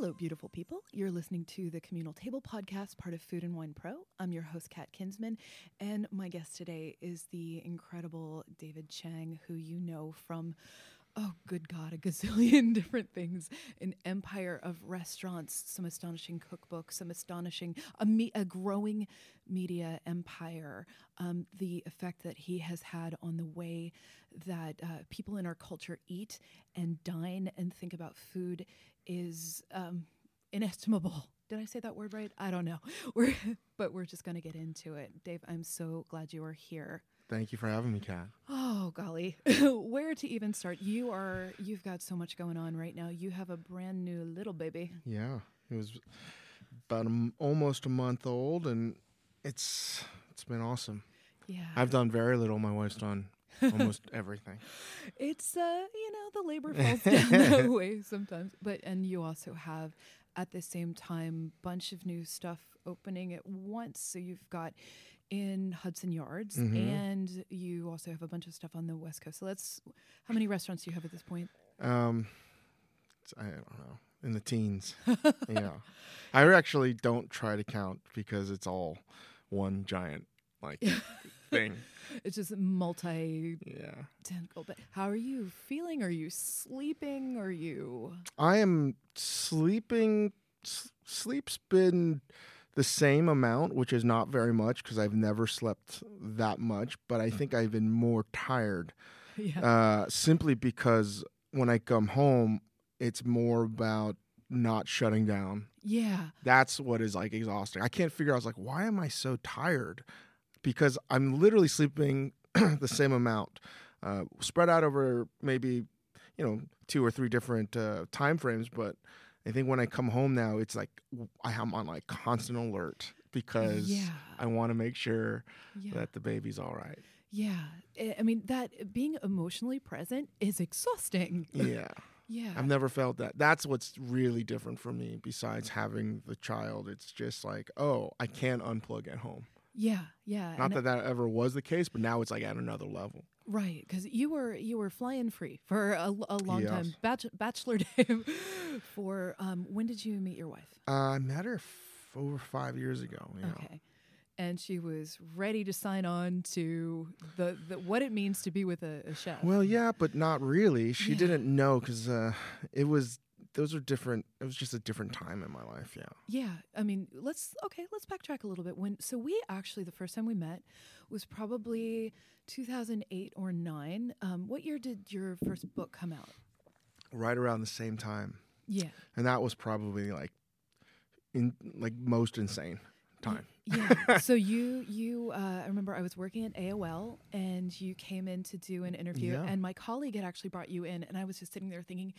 Hello, beautiful people. You're listening to the Communal Table Podcast, part of Food and Wine Pro. I'm your host, Kat Kinsman, and my guest today is the incredible David Chang, who you know from, oh, good God, a gazillion different things an empire of restaurants, some astonishing cookbooks, some astonishing, a, me- a growing media empire, um, the effect that he has had on the way that uh, people in our culture eat and dine and think about food is um, inestimable. Did I say that word right? I don't know. We're, but we're just going to get into it. Dave, I'm so glad you are here. Thank you for having me, Kat. Oh golly, where to even start? You are you've got so much going on right now. You have a brand new little baby. Yeah, it was about a m almost a month old, and it's it's been awesome. Yeah, I've done very little. My wife's done almost everything. It's uh, you know, the labor falls down that way sometimes. But and you also have at the same time bunch of new stuff opening at once. So you've got in Hudson Yards Mhm. and you also have a bunch of stuff on the West Coast. So let's how many restaurants do you have at this point? Um, I don't know, in the teens. yeah, I actually don't try to count because it's all one giant like thing. It's just multi Yeah, tentacle. But how are you feeling? Are you sleeping? Are you I am sleeping. S- sleep's been the same amount, which is not very much because I've never slept that much. But I think I've been more tired yeah. uh, simply because when I come home, it's more about not shutting down. yeah. That's what is like exhausting. I can't figure out. I was like, why am I so tired? Because I'm literally sleeping the same amount, uh, spread out over maybe you know two or three different uh, time frames. But I think when I come home now, it's like I am on like constant alert because Yeah. I want to make sure Yeah. that the baby's all right. Yeah. I- I mean, that being emotionally present is exhausting. Yeah. Yeah. I've never felt that. That's what's really different for me besides having the child. It's just like, oh, I can't unplug at home. Yeah. Yeah. Not that that ever was the case, but now it's like at another level. Right, because you were you were flying free for a, a long Yes. time. Bach, bachelor day for um, when did you meet your wife? Uh, I met her f- over five years ago. You know. Okay, and she was ready to sign on to the, the what it means to be with a, a chef. Well, yeah, but not really. She Yeah. didn't know because uh, it was those are different. It was just a different time in my life. Yeah. Yeah, I mean, let's okay, let's backtrack a little bit. When so we actually the first time we met was probably 2008 or 9. Um, what year did your first book come out? Right around the same time, Yeah. and that was probably like in like most insane time. Yeah. so you you uh, I remember I was working at AOL and you came in to do an interview Yeah. and my colleague had actually brought you in and I was just sitting there thinking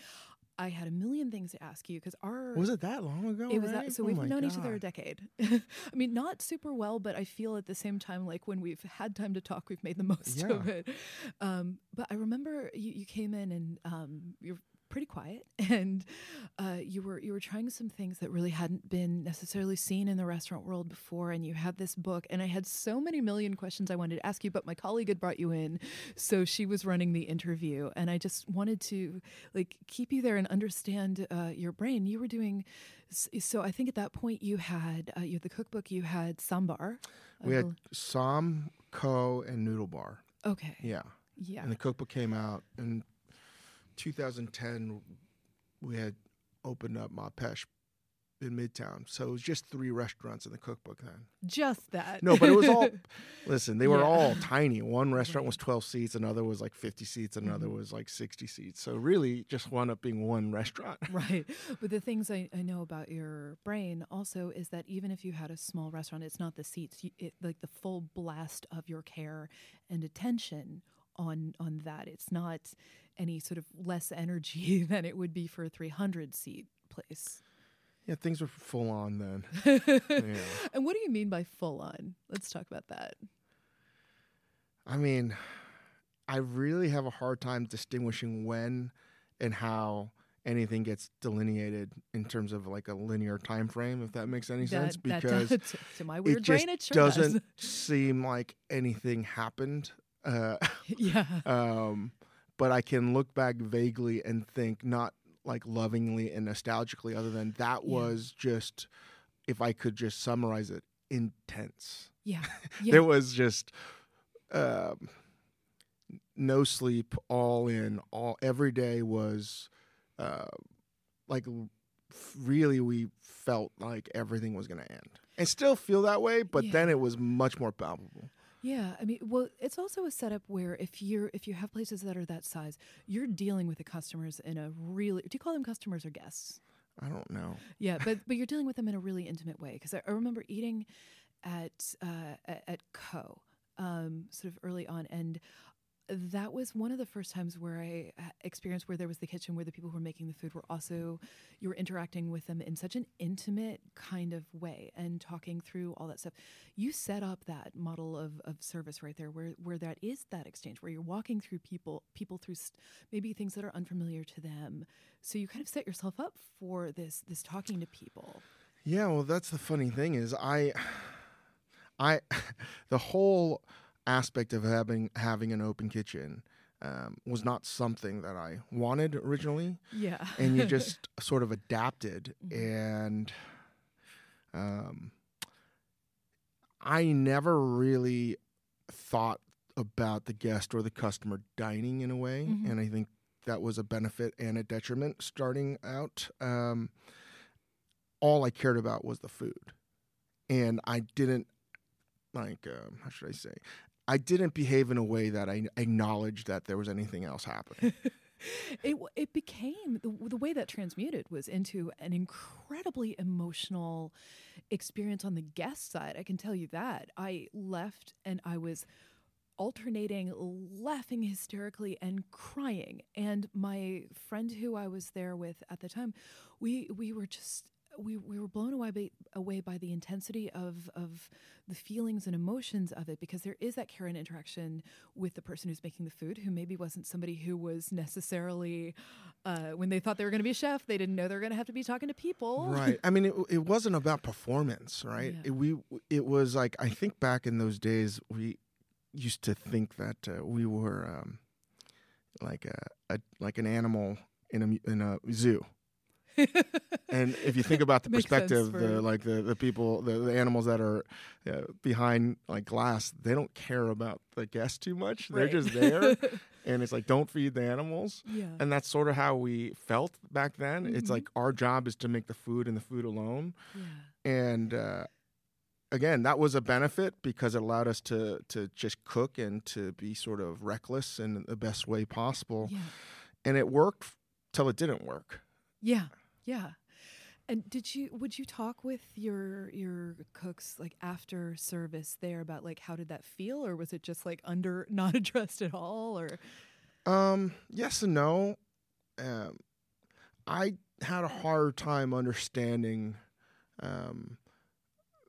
I had a million things to ask you because our Was it that long ago? it was already? that, so Oh we've known each other a decade. I mean, not super well, but I feel at the same time like when we've had time to talk, we've made the most of it. Um, but I remember you, you came in and um, you're pretty quiet, and uh, you were you were trying some things that really hadn't been necessarily seen in the restaurant world before. And you had this book, and I had so many million questions I wanted to ask you, but my colleague had brought you in, so she was running the interview, and I just wanted to like keep you there and understand uh, your brain. You were doing So I think at that point you had uh, you had the cookbook. You had Ssäm Bar. We had Ssäm, Ko, and Noodle Bar. okay. Yeah. Yeah. And the cookbook came out in 2010. We had opened up Má Pêche in Midtown. So it was just three restaurants in the cookbook then. Just that. No, but it was all, listen, they were Yeah. all tiny. One restaurant was 12 seats, another was like 50 seats, another Mhm. was like 60 seats. So really just wound up being one restaurant. right. But the things I, I know about your brain also is that even if you had a small restaurant, it's not the seats. You, it, like the full blast of your care and attention on on that. It's not any sort of less energy than it would be for a 300 seat place. Yeah, things were full on then. Yeah. And what do you mean by full on? Let's talk about that. I mean, I really have a hard time distinguishing when and how anything gets delineated in terms of like a linear time frame, if that makes any sense. That- that Because does- to my weird it brain, just it sure doesn't seem like anything happened. Uh, yeah. um, but I can look back vaguely and think not like lovingly and nostalgically other than that Yeah. was just if I could just summarize it intense. Yeah. Yeah. There was just um, no sleep, all in, all every day was uh, like really we felt like everything was going to end. And still feel that way, but Yeah. then it was much more palpable. Yeah, I mean, well, it's also a setup where if you're if you have places that are that size, you're dealing with the customers in a really. Do you call them customers or guests? I don't know. Yeah, but but you're dealing with them in a really intimate way. Because I, I remember eating at uh, at, at Ko. Um, sort of early on, and that was one of the first times where I uh, experienced where there was the kitchen where the people who were making the food were also you were interacting with them in such an intimate kind of way and talking through all that stuff. You set up that model of, of service right there where where that is that exchange where you're walking through people people through st- maybe things that are unfamiliar to them. So you kind of set yourself up for this this talking to people. Yeah, well, that's the funny thing is I, I, the whole aspect of having having an open kitchen um, was not something that I wanted originally, Yeah. and you just sort of adapted, Mhm. and um, I never really thought about the guest or the customer dining in a way, Mhm. and I think that was a benefit and a detriment starting out. Um, all I cared about was the food, and I didn't like um, how should I say. I didn't behave in a way that I acknowledged that there was anything else happening. it it became the, the way that transmuted was into an incredibly emotional experience on the guest side. I can tell you that. I left and I was alternating laughing hysterically and crying and my friend who I was there with at the time we we were just we, we were blown away by, away by the intensity of, of the feelings and emotions of it because there is that care and interaction with the person who's making the food who maybe wasn't somebody who was necessarily uh, when they thought they were going to be a chef they didn't know they were going to have to be talking to people. Right. I mean it, it wasn't about performance right? Yeah. it, we it was like i think back in those days we used to think that uh, we were um, like a, a like an animal in a in a zoo and if you think about the perspective the like the, the people the, the animals that are uh, behind like glass they don't care about the guests too much. They're just there. And it's like don't feed the animals. Yeah. And that's sort of how we felt back then. It's Mhm. like our job is to make the food and the food alone. Yeah. And uh, again that was a benefit because it allowed us to to just cook and to be sort of reckless in the best way possible. Yeah. And it worked till it didn't work. Yeah, yeah. And did you would you talk with your your cooks like after service there about like how did that feel? Or was it just like under not addressed at all? Or um yes and no. Um i had a hard time understanding um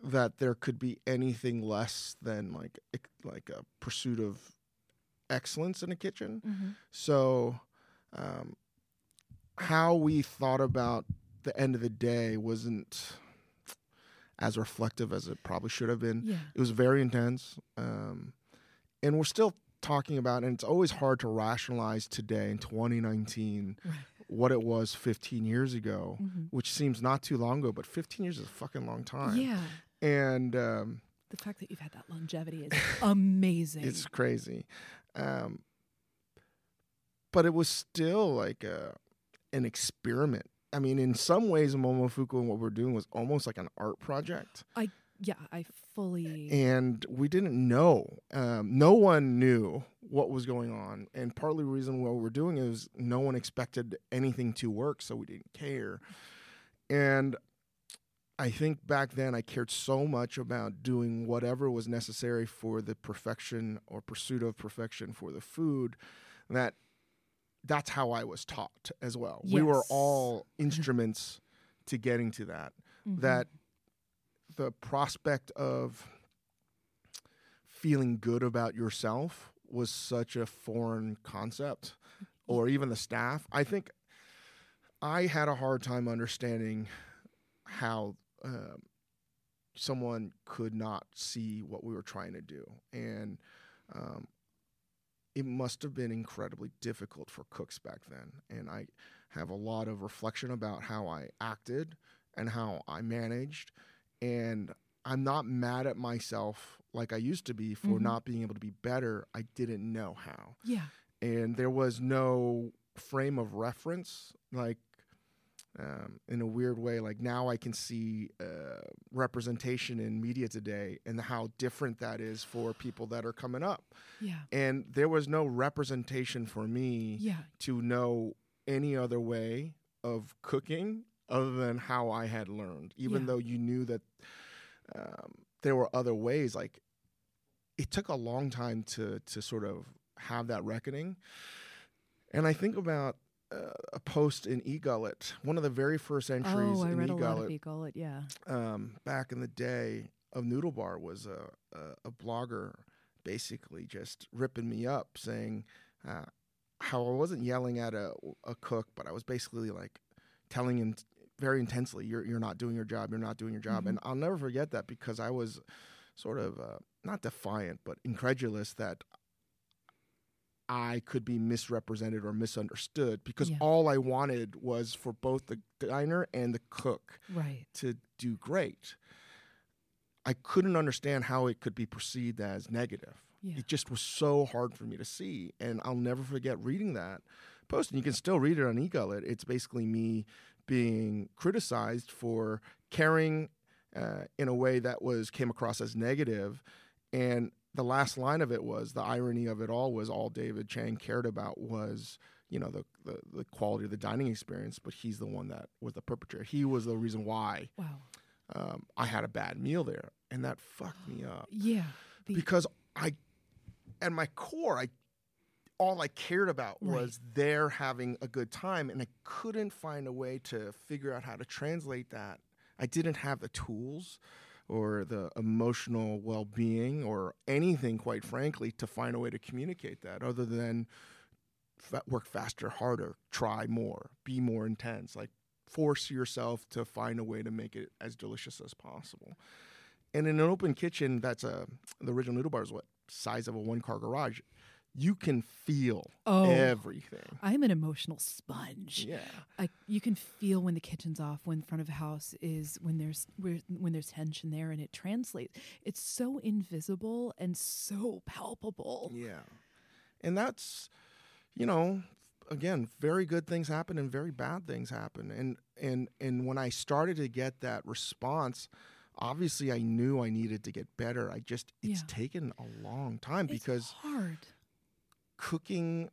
that there could be anything less than like like a pursuit of excellence in a kitchen. So, um, how we thought about the end of the day wasn't as reflective as it probably should have been. yeah It was very intense. Um, and we're still talking about, and it's always hard to rationalize today in 2019 right what it was 15 years ago, Mhm. which seems not too long ago, but 15 years is a fucking long time. yeah And um, the fact that you've had that longevity is amazing It's crazy. Um, but it was still like a, an experiment. I mean, in some ways, Momofuku and what we're doing was almost like an art project. I yeah I fully And we didn't know. Um, no one knew what was going on. And partly the reason what we're doing is no one expected anything to work, so we didn't care. And I think back then I cared so much about doing whatever was necessary for the perfection or pursuit of perfection for the food that that's how I was taught as well. We were all instruments to getting to that. Mhm. That the prospect of feeling good about yourself was such a foreign concept or even the staff. I think I had a hard time understanding how um, someone could not see what we were trying to do. And um, it must have been incredibly difficult for cooks back then. And I have a lot of reflection about how I acted and how I managed. And I'm not mad at myself like I used to be for Mhm. not being able to be better. I didn't know how. Yeah. And there was no frame of reference. Like, um, in a weird way, like now I can see uh, representation in media today and how different that is for people that are coming up. Yeah. And there was no representation for me Yeah. to know any other way of cooking other than how I had learned, even Yeah. though you knew that um, there were other ways. Like it took a long time to to sort of have that reckoning. And I think about uh, a post in eGullet, one of the very first entries Oh, I in read a lot of eGullet e-gullet. Yeah. um, back in the day of Noodle Bar was a, a, a blogger basically just ripping me up, saying uh, how I wasn't yelling at a, a cook, but I was basically like telling him very intensely, "You're you're not doing your job. You're not doing your job." Mhm. And I'll never forget that because I was sort of uh, not defiant, but incredulous that I could be misrepresented or misunderstood because Yeah. all I wanted was for both the diner and the cook Right. to do great. I couldn't understand how it could be perceived as negative. Yeah. It just was so hard for me to see. And I'll never forget reading that post. And you can still read it on eGullet. It's basically me being criticized for caring uh, in a way that was came across as negative. And the last line of it was the irony of it all was all David Chang cared about was you know the, the the quality of the dining experience, but he's the one that was the perpetrator. He was the reason why Wow. um, I had a bad meal there, and that fucked me up Yeah. The, because I, at my core, I all I cared about Right. was they're having a good time, and I couldn't find a way to figure out how to translate that. I didn't have the tools or the emotional well-being or anything, quite frankly, to find a way to communicate that other than fa- work faster, harder, try more, be more intense, like force yourself to find a way to make it as delicious as possible. And in an open kitchen, that's a the original noodle bar is what size of a one car garage. You can feel oh, everything. I'm an emotional sponge. Yeah. I, you can feel when the kitchen's off, when front of house is, when there's when there's tension there, and it translates. It's so invisible and so palpable. Yeah. And that's, you know, again, very good things happen and very bad things happen. And and and when I started to get that response, obviously I knew I needed to get better. I just it's Yeah. taken a long time It's because hard. Cooking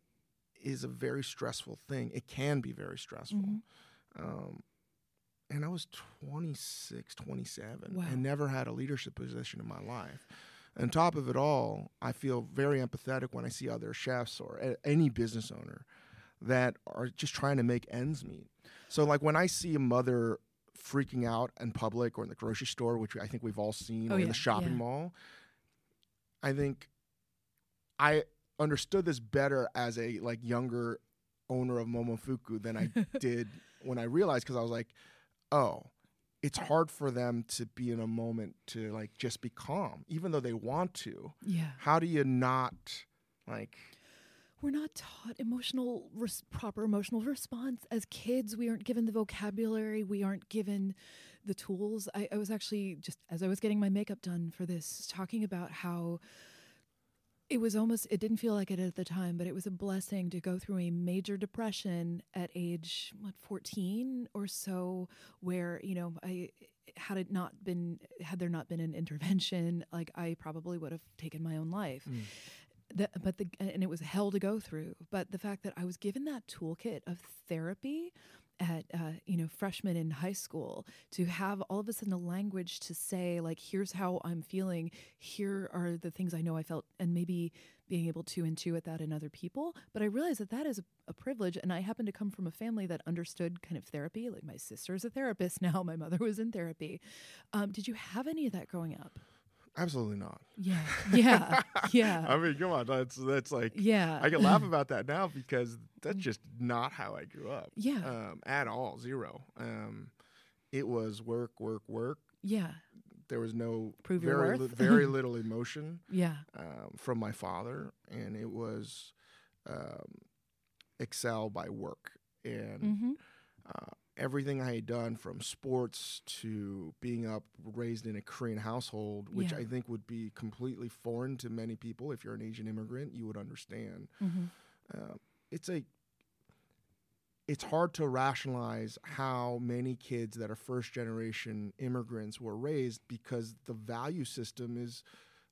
is a very stressful thing. It can be very stressful. Mhm. Um, and I was 26, 27, Wow. and never had a leadership position in my life. On top of it all, I feel very empathetic when I see other chefs or a- any business owner that are just trying to make ends meet. So, like when I see a mother freaking out in public or in the grocery store, which I think we've all seen, Oh, or in the shopping yeah. mall, I think I understood this better as a like younger owner of Momofuku than I did when I realized because I was like, oh, it's hard for them to be in a moment to like just be calm, even though they want to. Yeah. How do you not like? We're not taught emotional, res- proper emotional response. As kids, we aren't given the vocabulary, we aren't given the tools. I, I was actually just, as I was getting my makeup done for this, talking about how it was almost, it didn't feel like it at the time, but it was a blessing to go through a major depression at age, what, 14 or so, where, you know, I, had it not been, had there not been an intervention, like I probably would have taken my own life mm. the, but the and it was hell to go through. But the fact that I was given that toolkit of therapy at uh, you know freshman in high school to have all of a sudden a language to say like here's how I'm feeling, here are the things I know I felt, and maybe being able to intuit that in other people. But I realized that that is a, a privilege, and I happen to come from a family that understood kind of therapy. Like my sister is a therapist now, my mother was in therapy. Um, did you have any of that growing up? Absolutely not. Yeah, yeah, yeah. I mean, come on, that's that's like yeah. I can laugh about that now because that's just not how I grew up. Yeah. Um, at all, zero. Um, it was work, work, work, Yeah. there was no Prove your very worth. very little emotion Yeah. um, from my father, and it was um, excel by work and Mm-hmm. uh, everything I had done from sports to being up raised in a Korean household, which Yeah. I think would be completely foreign to many people. If you're an Asian immigrant, you would understand. Mm-hmm. Uh, it's a it's hard to rationalize how many kids that are first generation immigrants were raised because the value system is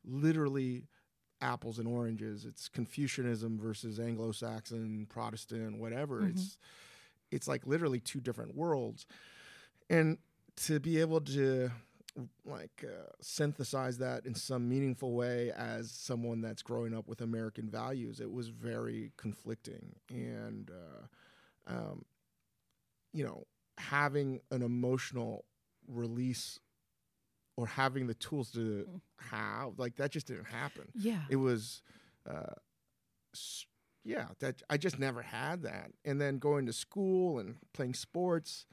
literally apples and oranges. It's Confucianism versus Anglo-Saxon, Protestant, whatever. Mhm. It's it's like literally two different worlds. And to be able to like uh, synthesize that in some meaningful way as someone that's growing up with American values, it was very conflicting. And uh, um, you know, having an emotional release or having the tools to have like that just didn't happen. Yeah. It was, uh, yeah, that I just never had that. And then going to school and playing sports.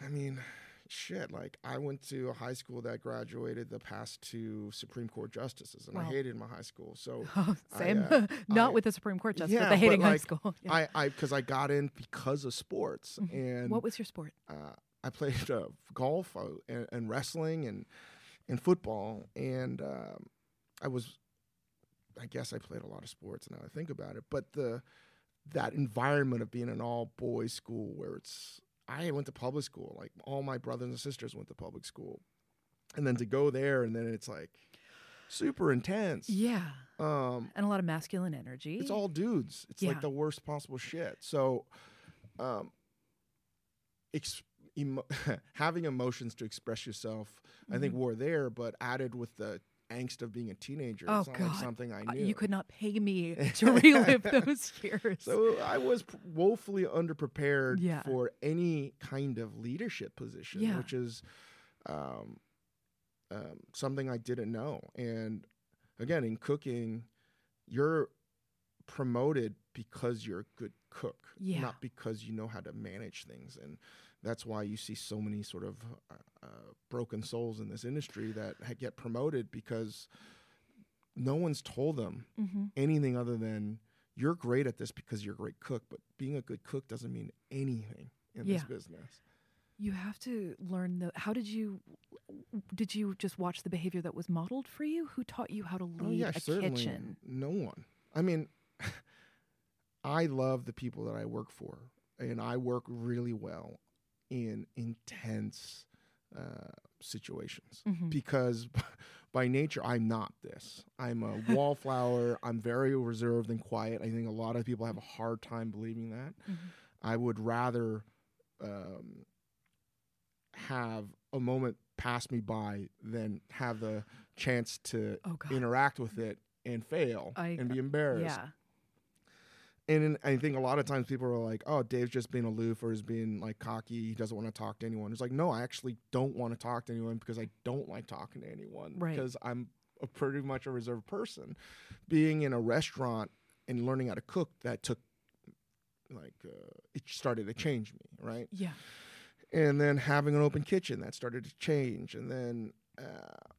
I mean, shit. Like I went to a high school that graduated the past two Supreme Court justices, and I hated my high school. So Oh, I, same. uh, Not I- with the Supreme Court justice, Yeah, but the but hating high school. Yeah. I, I, because I got in because of sports, Mhm. and what was your sport? uh, I played uh, golf uh, and, and wrestling and and football, and um, I was, I guess I played a lot of sports now I think about it. But the that environment of being an all boys school where it's I went to public school, like all my brothers and sisters went to public school, and then to go there and then it's like super intense. Yeah. Um, And a lot of masculine energy. it's all dudes. It's Yeah. like the worst possible shit. So, um, ex- emo- having emotions to express yourself, I think Mhm. were there, but added with the angst of being a teenager. Oh, it's not like God. something I Uh, knew. You could not pay me to relive those years. So I was woefully underprepared Yeah. for any kind of leadership position, Yeah. which is um, um, something I didn't know. And again, in cooking, you're promoted because you're a good cook, Yeah. not because you know how to manage things. And that's why you see so many sort of uh, uh, broken souls in this industry that get promoted because no one's told them hmm anything other than you're great at this because you're a great cook, but being a good cook doesn't mean anything in this business. You have to learn the. How did you? Did you just watch the behavior that was modeled for you? Who taught you how to lead oh yeah, a kitchen? No one. I mean, I love the people that I work for, and I work really well in intense uh, situations Mhm. because by nature I'm not this. I'm a wallflower. I'm very reserved and quiet. I think a lot of people have a hard time believing that. Mhm. I would rather um, have a moment pass me by than have the chance to Oh interact with it and fail I- and be embarrassed. yeah. And I think a lot of times people are like, "Oh, Dave's just being aloof or he's being like cocky. He doesn't want to talk to anyone." It's like, no, I actually don't want to talk to anyone because I don't like talking to anyone Right. because I'm a pretty much a reserved person. Being in a restaurant and learning how to cook that took like uh, it started to change me, right? Yeah. and then having an open kitchen that started to change and then uh,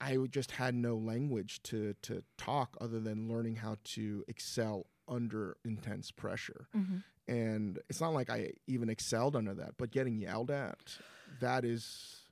i just had no language to to talk other than learning how to excel under intense pressure hmm and it's not like i even excelled under that but getting yelled at that is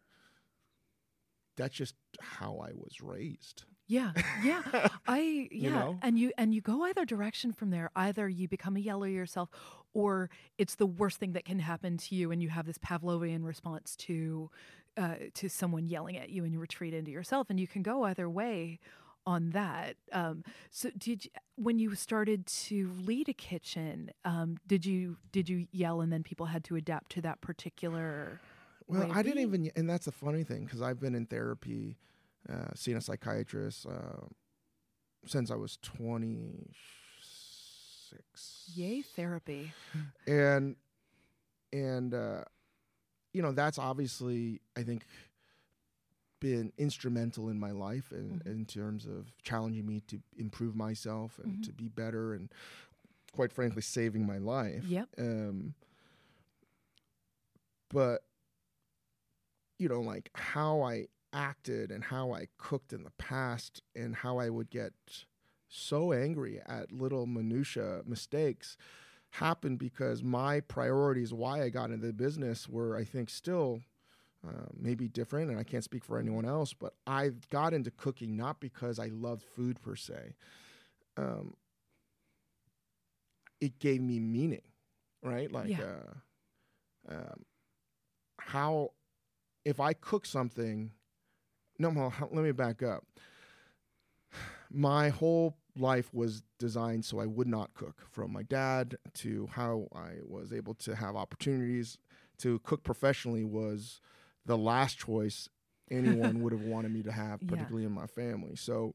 that's just how i was raised Yeah. Yeah. I yeah, You know? and you and you go either direction from there. Either you become a yeller yourself, or it's the worst thing that can happen to you, and you have this Pavlovian response to uh, to someone yelling at you, and you retreat into yourself. And you can go either way on that. Um, so did you, when you started to lead a kitchen, um, did you did you yell, and then people had to adapt to that particular? Well, I didn't even, and that's the funny thing because I've been in therapy, uh, seeing a psychiatrist uh, since I was 26. Yay, therapy. And, and, uh, you know, that's obviously, I think, been instrumental in my life in, Mhm. in terms of challenging me to improve myself and Mhm. to be better and, quite frankly, saving my life. Yep. Um, but you know, like how I acted and how I cooked in the past and how I would get so angry at little minutia mistakes happened because my priorities why I got into the business were I think still uh, maybe different and I can't speak for anyone else but I got into cooking not because I loved food per se. Um, it gave me meaning right? Like Yeah. uh, um, how if I cook something no well, let me back up. My whole life was designed so I would not cook from my dad to how I was able to have opportunities to cook professionally was the last choice anyone would have wanted me to have Yeah. particularly in my family so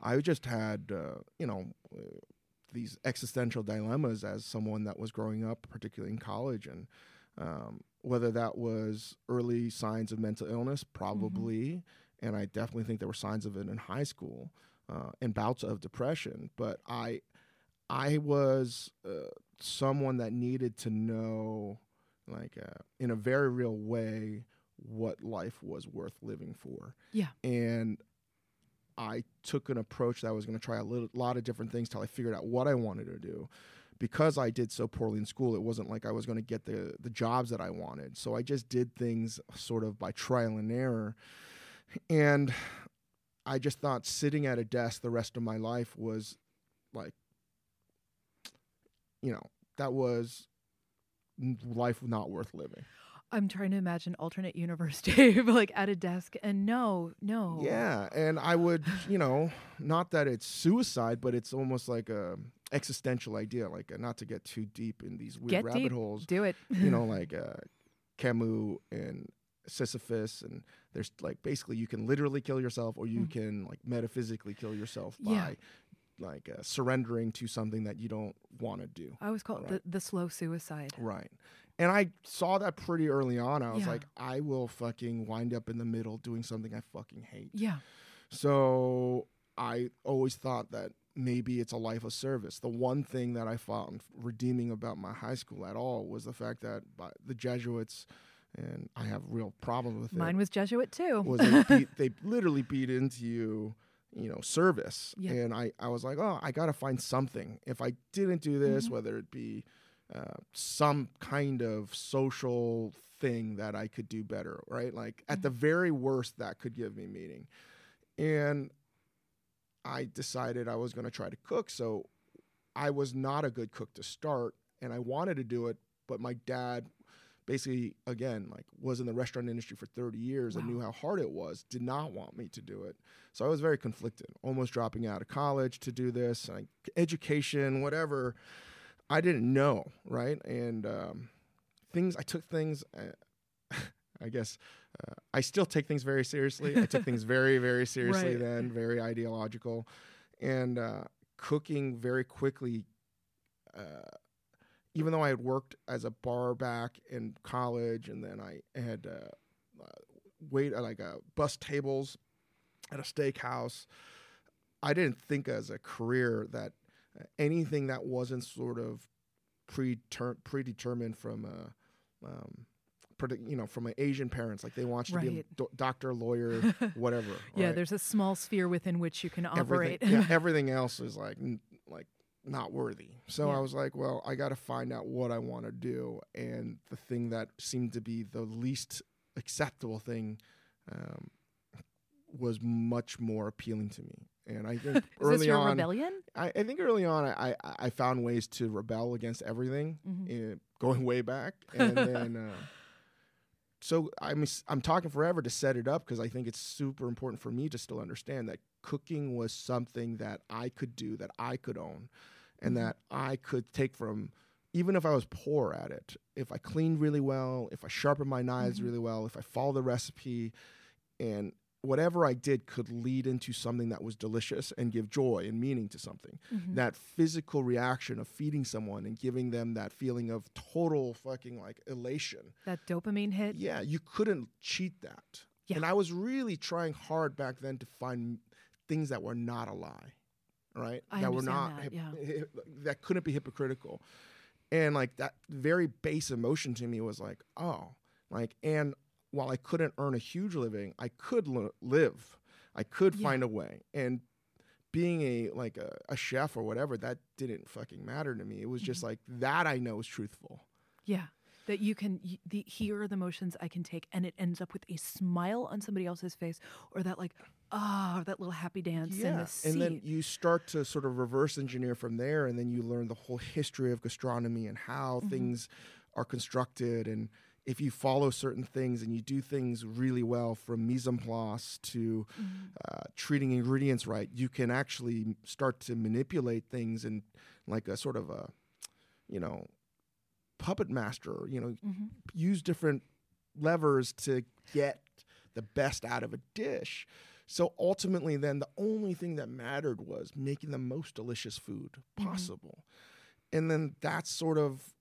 I just had uh, you know uh, these existential dilemmas as someone that was growing up particularly in college and um, whether that was early signs of mental illness probably and I definitely think there were signs of it in high school uh, and bouts of depression. But I, I was uh, someone that needed to know, like uh, in a very real way, what life was worth living for. Yeah. And I took an approach that I was going to try a little, lot of different things till I figured out what I wanted to do. Because I did so poorly in school, it wasn't like I was going to get the the jobs that I wanted. So I just did things sort of by trial and error. And I just thought sitting at a desk the rest of my life was like, you know, that was life not worth living. I'm trying to imagine alternate universe Dave like at a desk and no, no. Yeah, and I would, you know, not that it's suicide, but it's almost like a existential idea. Like uh, not to get too deep in these weird Get rabbit deep. holes. Do it. You know, like uh, Camus and Sisyphus, and there's like basically you can literally kill yourself, or you Mm. can like metaphysically kill yourself by Yeah. Like uh, surrendering to something that you don't want to do. I always call it the, the slow suicide. Right. And I saw that pretty early on. I was Yeah. like, I will fucking wind up in the middle doing something I fucking hate. Yeah. So I always thought that maybe it's a life of service. The one thing that I found redeeming about my high school at all was the fact that by the Jesuits, and I have real problems with Mine it, Mine was Jesuit too. was they, beat, they literally beat into you, you know, service. Yeah. And I, I was like, oh, I got to find something. If I didn't do this, Mhm. whether it be uh, some kind of social thing that I could do better, right? Like at the very worst, that could give me meaning. And I decided I was going to try to cook. So I was not a good cook to start, and I wanted to do it, but my dad basically again like was in the restaurant industry for 30 years and knew how hard it was did not want me to do it. So i was very conflicted almost dropping out of college to do this like education whatever. I didn't know right? And um, things i took things uh, i guess uh, i still take things very seriously. I took things very very seriously Right. then very ideological. And uh, cooking very quickly uh, even though I had worked as a bar back in college, and then I had uh, wait uh, like uh, bus tables at a steakhouse, I didn't think as a career that uh, anything that wasn't sort of predetermined from a um, you know from an Asian parents, like they want you to be a Right. do- doctor, lawyer, whatever. Yeah, right? there's a small sphere within which you can operate. Everything, yeah, everything else is like like not worthy. So Yeah. I was like, well, I got to find out what I want to do, and the thing that seemed to be the least acceptable thing um, was much more appealing to me. And I think early on, rebellion? I, I think early on, I, I I found ways to rebel against everything, Mhm. eh, going way back, and then. Uh, so I'm I'm talking forever to set it up because I think it's super important for me to still understand that cooking was something that I could do, that I could own, and Mhm. that I could take from, even if I was poor at it. If I cleaned really well, if I sharpened my knives Mhm. really well, if I followed the recipe, and whatever I did could lead into something that was delicious and give joy and meaning to something. Mhm. That physical reaction of feeding someone and giving them that feeling of total fucking like elation That dopamine hit. yeah, you couldn't cheat that. Yeah. And I was really trying hard back then to find things that were not a lie, right? I that were not that, yeah. hip- that couldn't be hypocritical. And like that very base emotion to me was like, oh, like and while I couldn't earn a huge living, I could li- live. I could Yeah. find a way. And being a like a, a chef or whatever, that didn't fucking matter to me. It was Mm-hmm. just like that I know is truthful. Yeah. That you can y- the here are the motions I can take and it ends up with a smile on somebody else's face or that like ah that little happy dance in the seat. and then you start to sort of reverse engineer from there, and then you learn the whole history of gastronomy and how Mm-hmm. things are constructed, and if you follow certain things and you do things really well, from mise en place to Mm-hmm. uh, treating ingredients right, you can actually start to manipulate things in like a sort of a, you know, puppet master. You know, Mhm. use different levers to get the best out of a dish. So ultimately, then the only thing that mattered was making the most delicious food possible. And then that's sort of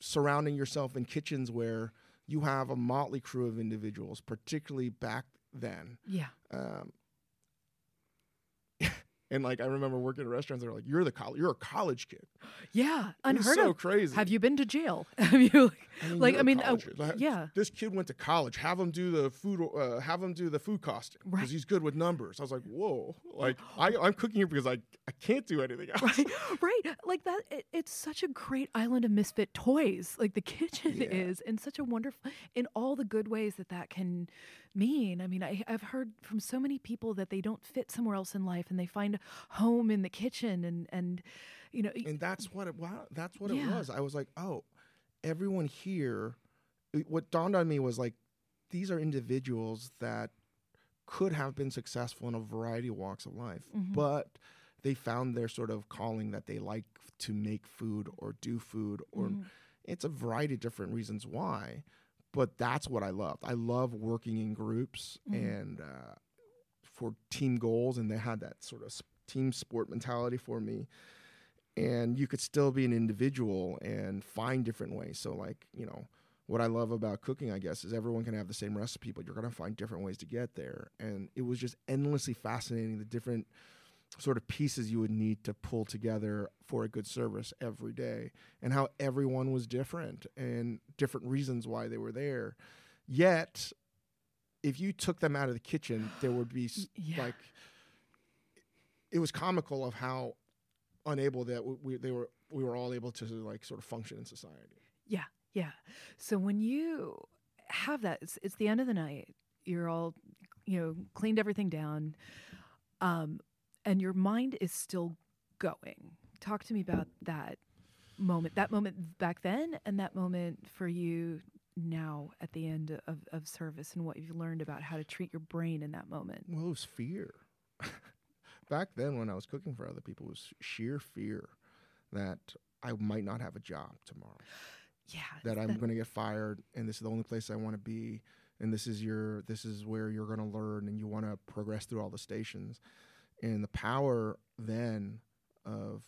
surrounding yourself in kitchens where you have a motley crew of individuals, particularly back then. yeah. Um, and like I remember working at restaurants, they're like, "You're the college, you're a college kid." Yeah. Unheard so of. crazy. Have you been to jail? Have you I mean, like I mean uh, college kid. Like, yeah. this kid went to college. Have him do the food. Uh, have him do the food costing because Right. he's good with numbers. I was like, whoa! Like I, I'm cooking here because I I can't do anything else. right right like that it, it's such a great island of misfit toys like the kitchen Yeah. is in such a wonderful in all the good ways that that can mean i mean I, i've heard from so many people that they don't fit somewhere else in life and they find home in the kitchen and and you know And that's what it. Wow, that's what it was. I was like, oh, everyone here. What dawned on me was like, these are individuals that could have been successful in a variety of walks of life, Mhm. but they found their sort of calling that they like to make food or do food or Mhm. it's a variety of different reasons why but that's what i loved. I love working in groups Mhm. and uh, for team goals and they had that sort of team sport mentality for me. And you could still be an individual and find different ways. So like you know what i love about cooking i guess is everyone can have the same recipe but you're going to find different ways to get there. And it was just endlessly fascinating the different sort of pieces you would need to pull together for a good service every day and how everyone was different and different reasons why they were there yet if you took them out of the kitchen there would be yeah. like it was comical of how unable that we, they were we were all able to like sort of function in society Yeah, yeah. So when you have that, it's, it's the end of the night. You're all, you know, cleaned everything down, um, and your mind is still going. Talk to me about that moment, that moment back then, and that moment for you now at the end of, of service, and what you've learned about how to treat your brain in that moment. well it was fear back then when i was cooking for other people it was sheer fear that i might not have a job tomorrow Yeah, that I'm going to get fired and this is the only place I want to be and this is your this is where you're going to learn and you want to progress through all the stations and the power then of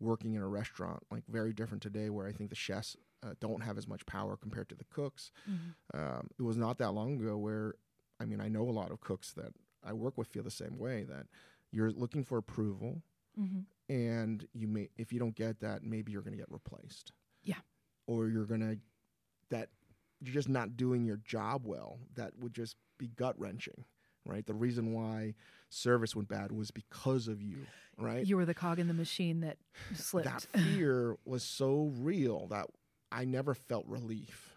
working in a restaurant like very different today where I think the chefs uh, don't have as much power compared to the cooks Mhm. um, it was not that long ago where I mean I know a lot of cooks that I work with feel the same way that you're looking for approval Mhm. and you may if you don't get that maybe you're going to get replaced Yeah. or you're going to that you're just not doing your job well that would just be gut wrenching right the reason why service went bad was because of you right You were the cog in the machine that slipped. that fear was so real that i never felt relief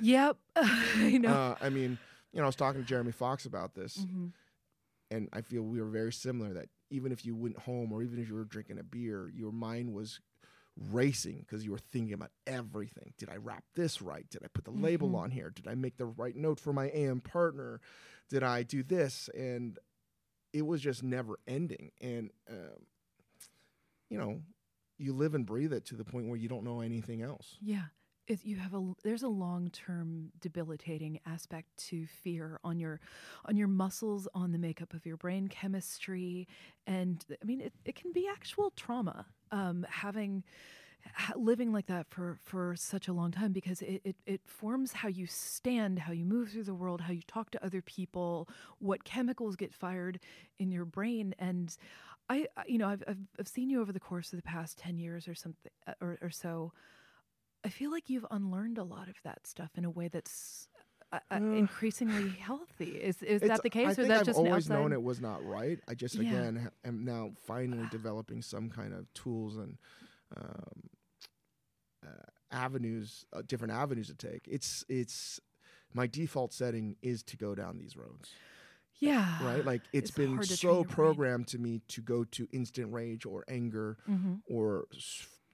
yep, I know. uh, i mean you know i was talking to jeremy fox about this Mhm. and I feel we were very similar. That even if you went home or even if you were drinking a beer, your mind was racing because you were thinking about everything. Did I wrap this right? Did I put the label Mhm. on here? Did I make the right note for my AM partner? Did I do this? And it was just never ending. And um, you know, you live and breathe it to the point where you don't know anything else. Yeah. You have a there's a long term debilitating aspect to fear on your on your muscles on the makeup of your brain chemistry and I mean it, it can be actual trauma um, having ha- living like that for for such a long time because it, it it forms how you stand how you move through the world how you talk to other people what chemicals get fired in your brain and I I- you know I've I've, I've seen you over the course of the past 10 years or something uh, or, or so I feel like you've unlearned a lot of that stuff in a way that's uh, uh, Uh, increasingly healthy. Is is that the case, I or think that I've just always known it was not right. I just Yeah. again ha- am now finally developing some kind of tools and um, uh, avenues, uh, different avenues to take. It's it's my default setting is to go down these roads, yeah, right? Like it's It's been hard to train so programmed to me to go to instant rage or anger hmm or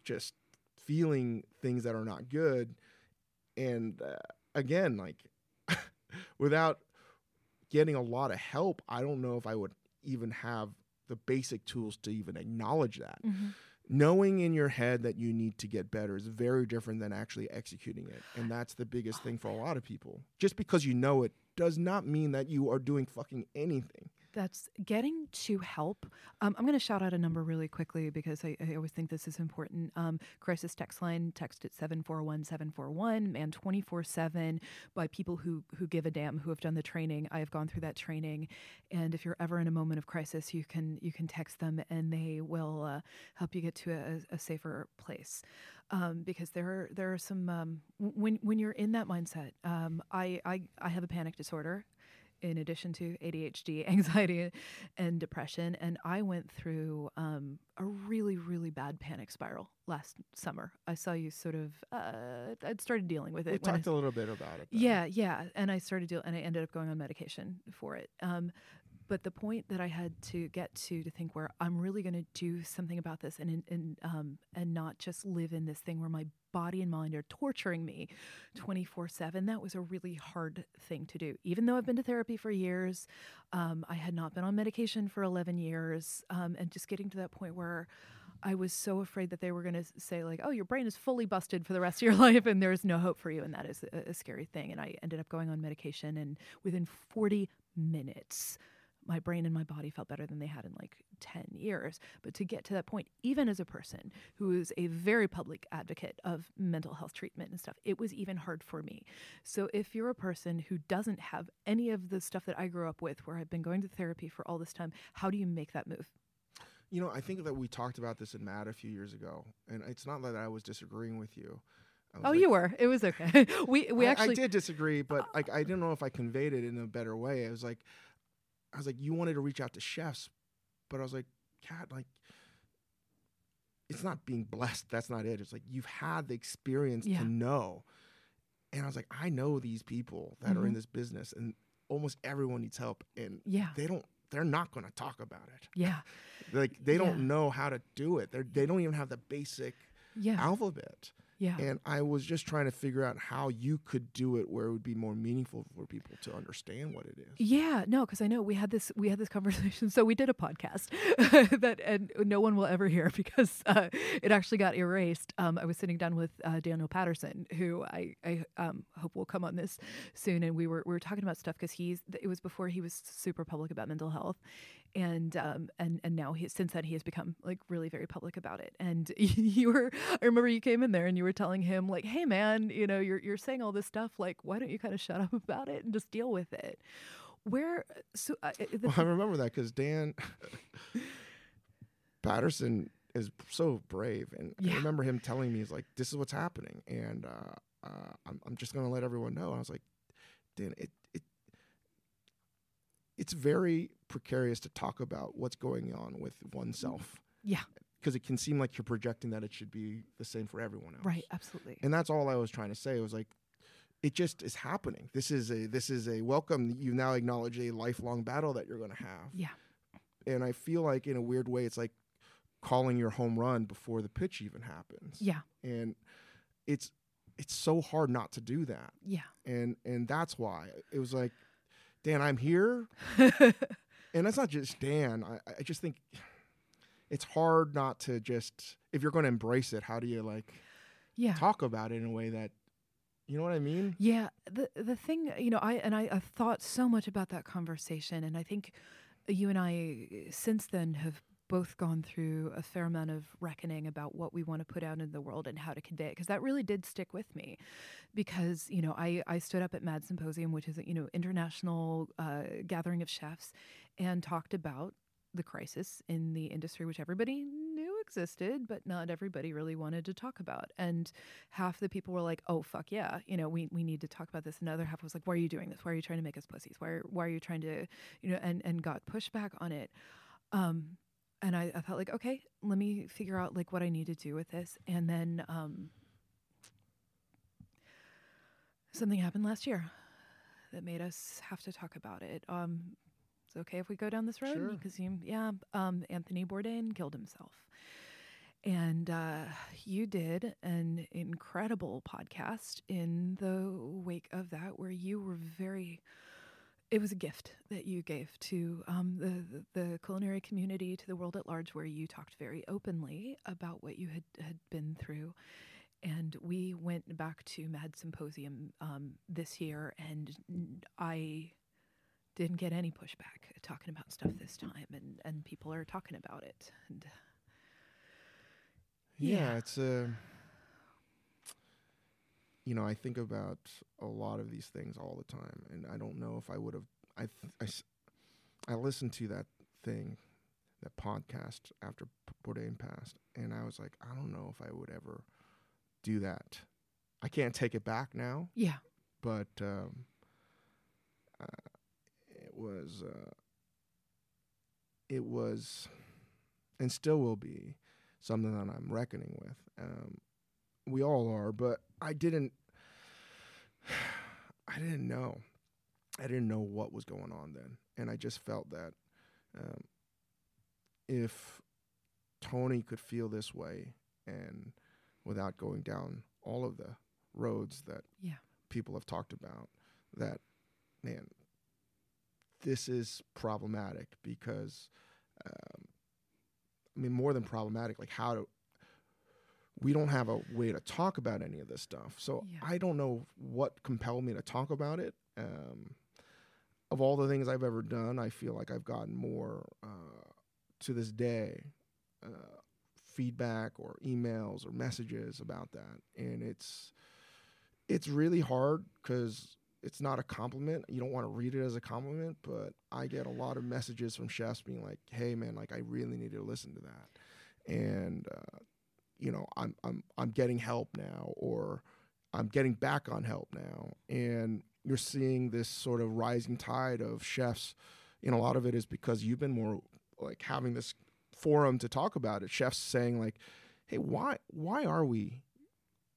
just feeling things that are not good. And uh, again like without getting a lot of help i don't know if i would even have the basic tools to even acknowledge that. Hmm knowing in your head that you need to get better is very different than actually executing it and that's the biggest thing for a lot of people. Just because you know it does not mean that you are doing fucking anything That's getting to help. Um, I'm going to shout out a number really quickly because I, I always think this is important. Um, crisis text line, text at 741 741, man 24 7 by people who, who give a damn, who have done the training. I have gone through that training. And if you're ever in a moment of crisis, you can you can text them and they will uh, help you get to a, a safer place. Um, because there are there are some um, when when you're in that mindset. Um, I, I I have a panic disorder in addition to ADHD, anxiety, and depression. And I went through um, a really, really bad panic spiral last summer. I saw you sort of, uh, I'd started dealing with it. I talked a little bit about it though. yeah, yeah, and I started deal, and I ended up going on medication for it. Um, but the point that I had to get to to think where I'm really going to do something about this, and and um, and not just live in this thing where my body and mind are torturing me 24 7 that was a really hard thing to do even though i've been to therapy for years um, i had not been on medication for 11 years um, and just getting to that point where I was so afraid that they were going to say like, "Oh, your brain is fully busted for the rest of your life, and there is no hope for you," and that is a, a scary thing. And I ended up going on medication, and within 40 minutes, my brain and my body felt better than they had in like 10 years. But to get to that point, even as a person who is a very public advocate of mental health treatment and stuff, it was even hard for me. So if you're a person who doesn't have any of the stuff that I grew up with, where I've been going to therapy for all this time, how do you make that move? You know, I think that we talked about this in Matt a few years ago, and it's not that I was disagreeing with you. Oh, like- you were. It was okay. we we I, actually I did disagree, but uh, like I didn't know if I conveyed it in a better way. I was like, I was like, you wanted to reach out to chefs, but I was like, Kat, like, it's not being blessed. That's not it. It's like you've had the experience Yeah. to know, and I was like, I know these people that are in Mhm. this business, and almost everyone needs help, and Yeah. they don't. They're not going to talk about it. Yeah. Like they don't know how to do it. They they don't even have the basic Yeah. alphabet. Yeah. And I was just trying to figure out how you could do it where it would be more meaningful for people to understand what it is. Yeah, no, because I know we had this we had this conversation. So we did a podcast that and no one will ever hear because uh, it actually got erased. Um, I was sitting down with uh, Daniel Patterson, who I I um, hope will come on this soon, and we were we were talking about stuff because he's it was before he was super public about mental health, and um and and now he since then he has become like really very public about it. And you were I remember you came in there and you were telling him like, hey man, you know you're you're saying all this stuff like why don't you kind of shut up about it and just deal with it. Where so uh, the Well, I remember that because Dan Patterson is so brave, and Yeah. I remember him telling me, "He's like, this is what's happening, and uh, uh, I'm, I'm just going to let everyone know." And I was like, "Dan, it it it's very precarious to talk about what's going on with oneself, yeah, because it can seem like you're projecting that it should be the same for everyone else, right, absolutely. And that's all I was trying to say. It was like, it just is happening. This is a this is a welcome. You now acknowledge a lifelong battle that you're going to have. Yeah. And I feel like in a weird way, it's like calling your home run before the pitch even happens. Yeah, And it's it's so hard not to do that. yeah, And and that's why it was like, Dan, I'm here. and that's not just Dan. I, I just think it's hard not to just if you're going to embrace it. How do you like yeah. talk about it in a way that you know what I mean? Yeah, the the thing, you know, I and I have thought so much about that conversation, and I think you and I since then have both gone through a fair amount of reckoning about what we want to put out in the world and how to convey it because that really did stick with me because you know I, I stood up at Mad Symposium which is you know international uh, gathering of chefs and talked about the crisis in the industry which everybody knew existed, but not everybody really wanted to talk about. And half the people were like, "Oh fuck yeah, you know, we we need to talk about this." Another half was like, "Why are you doing this? Why are you trying to make us pussies? Why are, why are you trying to, you know?" And and got pushback on it. Um, and I, I felt like, okay, let me figure out like what I need to do with this. And then um, something happened last year that made us have to talk about it. Um, it's okay if we go down this road because you, yeah, um, Anthony Bourdain killed himself. And uh, you did an incredible podcast in the wake of that, where you were very. It was a gift that you gave to um, the, the culinary community, to the world at large, where you talked very openly about what you had had been through. And we went back to Mad Symposium um, this year, and I didn't get any pushback talking about stuff this time, and and people are talking about it. And Yeah, Yeah. it's a. You know, I think about a lot of these things all the time, and I don't know if I would have. I th- I, s- I listened to that thing, that podcast after P- Bourdain passed, and I was like, I don't know if I would ever do that. I can't take it back now, yeah, but um, uh, it was uh, it was and still will be something that I'm reckoning with. Um, we all are, but I didn't. I didn't know. I didn't know what was going on then, and I just felt that um, if Tony could feel this way, and without going down all of the roads that Yeah. people have talked about, that man, this is problematic because, um, I mean, more than problematic, like how to. We don't have a way to talk about any of this stuff, so Yeah. I don't know what compelled me to talk about it. Um, of all the things I've ever done, I feel like I've gotten more uh, to this day uh, feedback or emails or messages about that, and it's it's really hard because it's not a compliment. You don't want to read it as a compliment, but I get a lot of messages from chefs being like, "Hey, man, like I really need to listen to that," and uh, you know, I'm I'm I'm getting help now, or I'm getting back on help now, and you're seeing this sort of rising tide of chefs. And a lot of it is because you've been more like having this forum to talk about it. Chefs saying like, "Hey, why why are we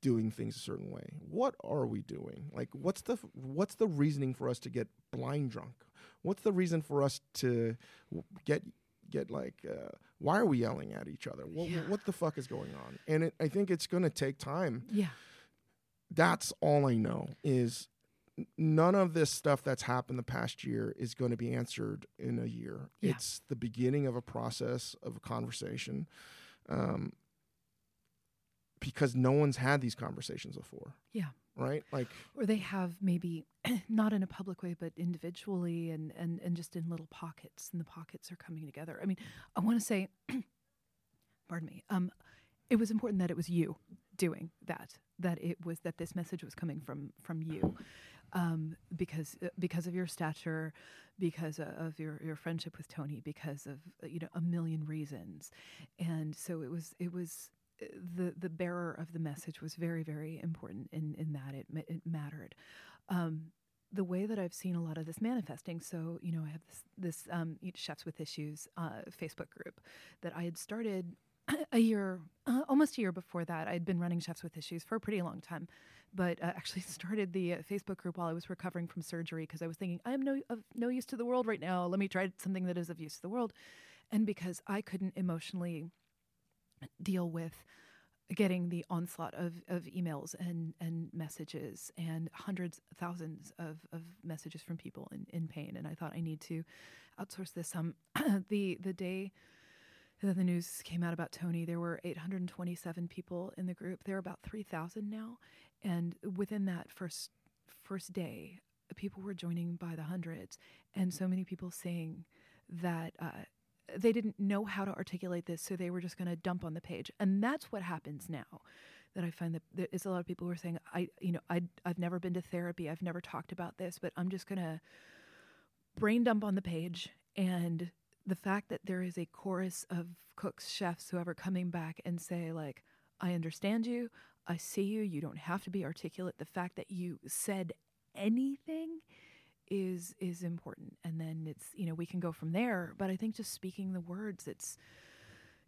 doing things a certain way? What are we doing? Like, what's the what's the reasoning for us to get blind drunk? What's the reason for us to get get like? Uh, why are we yelling at each other? What Yeah. what the fuck is going on? And it, I think it's going to take time. yeah, That's all I know is none of this stuff that's happened the past year is going to be answered in a year. Yeah. It's the beginning of a process of a conversation. Um, because no one's had these conversations before. Yeah. Right? Like or they have maybe not in a public way, but individually and and and just in little pockets, and the pockets are coming together. I mean, I want to say, pardon me. Um, it was important that it was you doing that. That it was that this message was coming from from you, um, because uh, because of your stature, because uh, of your your friendship with Tony, because of uh, you know a million reasons, and so it was it was the the bearer of the message was very very important in in that it it mattered. Um, the way that I've seen a lot of this manifesting. So, you know, I have this this um, Chefs with Issues uh, Facebook group that I had started a year, uh, almost a year before that. I had been running Chefs with Issues for a pretty long time, but uh, actually started the uh, Facebook group while I was recovering from surgery because I was thinking I am no of no use to the world right now. Let me try something that is of use to the world, and because I couldn't emotionally deal with getting the onslaught of, of emails and, and messages and hundreds thousands of, of messages from people in, in pain. And i thought i need to outsource this. Um the the day that the news came out about tony there were 827 people in the group. There are about 3000 now. And within that first first day people were joining by the hundreds. And so many people saying that uh, they didn't know how to articulate this, so they were just going to dump on the page. And that's what happens now. That I find that there is a lot of people who are saying, I, you know, I, I've never been to therapy, I've never talked about this, but I'm just going to brain dump on the page and the fact that there is a chorus of cooks, chefs, whoever coming back and say, like, I understand you, I see you, you don't have to be articulate. The fact that you said anything is is important and then it's you know we can go from there but i think just speaking the words it's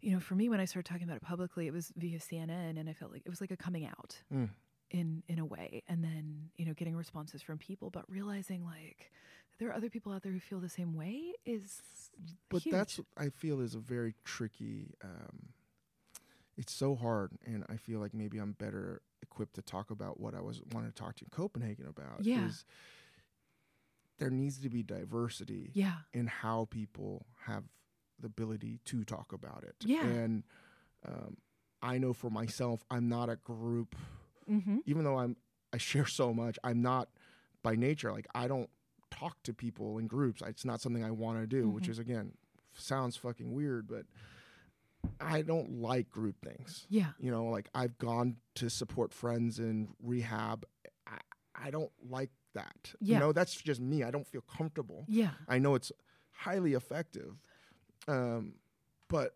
you know for me when i started talking about it publicly it was via cnn and i felt like it was like a coming out Mm. in in a way and then you know getting responses from people but realizing like there are other people out there who feel the same way is but huge. that's I feel is a very tricky. Um, it's so hard, and I feel like maybe I'm better equipped to talk about what I was wanting to talk to Copenhagen about. Yeah. is there needs to be diversity yeah in how people have the ability to talk about it. Yeah. and um, I know for myself, I'm not a group. mm-hmm. Even though I'm, I share so much. I'm not by nature like I don't talk to people in groups. It's not something I want to do, which Mhm. is again sounds fucking weird, but I don't like group things. yeah You know, like I've gone to support friends in rehab. I, I don't like that. Yeah. You know, that's just me. I don't feel comfortable. yeah I know it's highly effective, um, but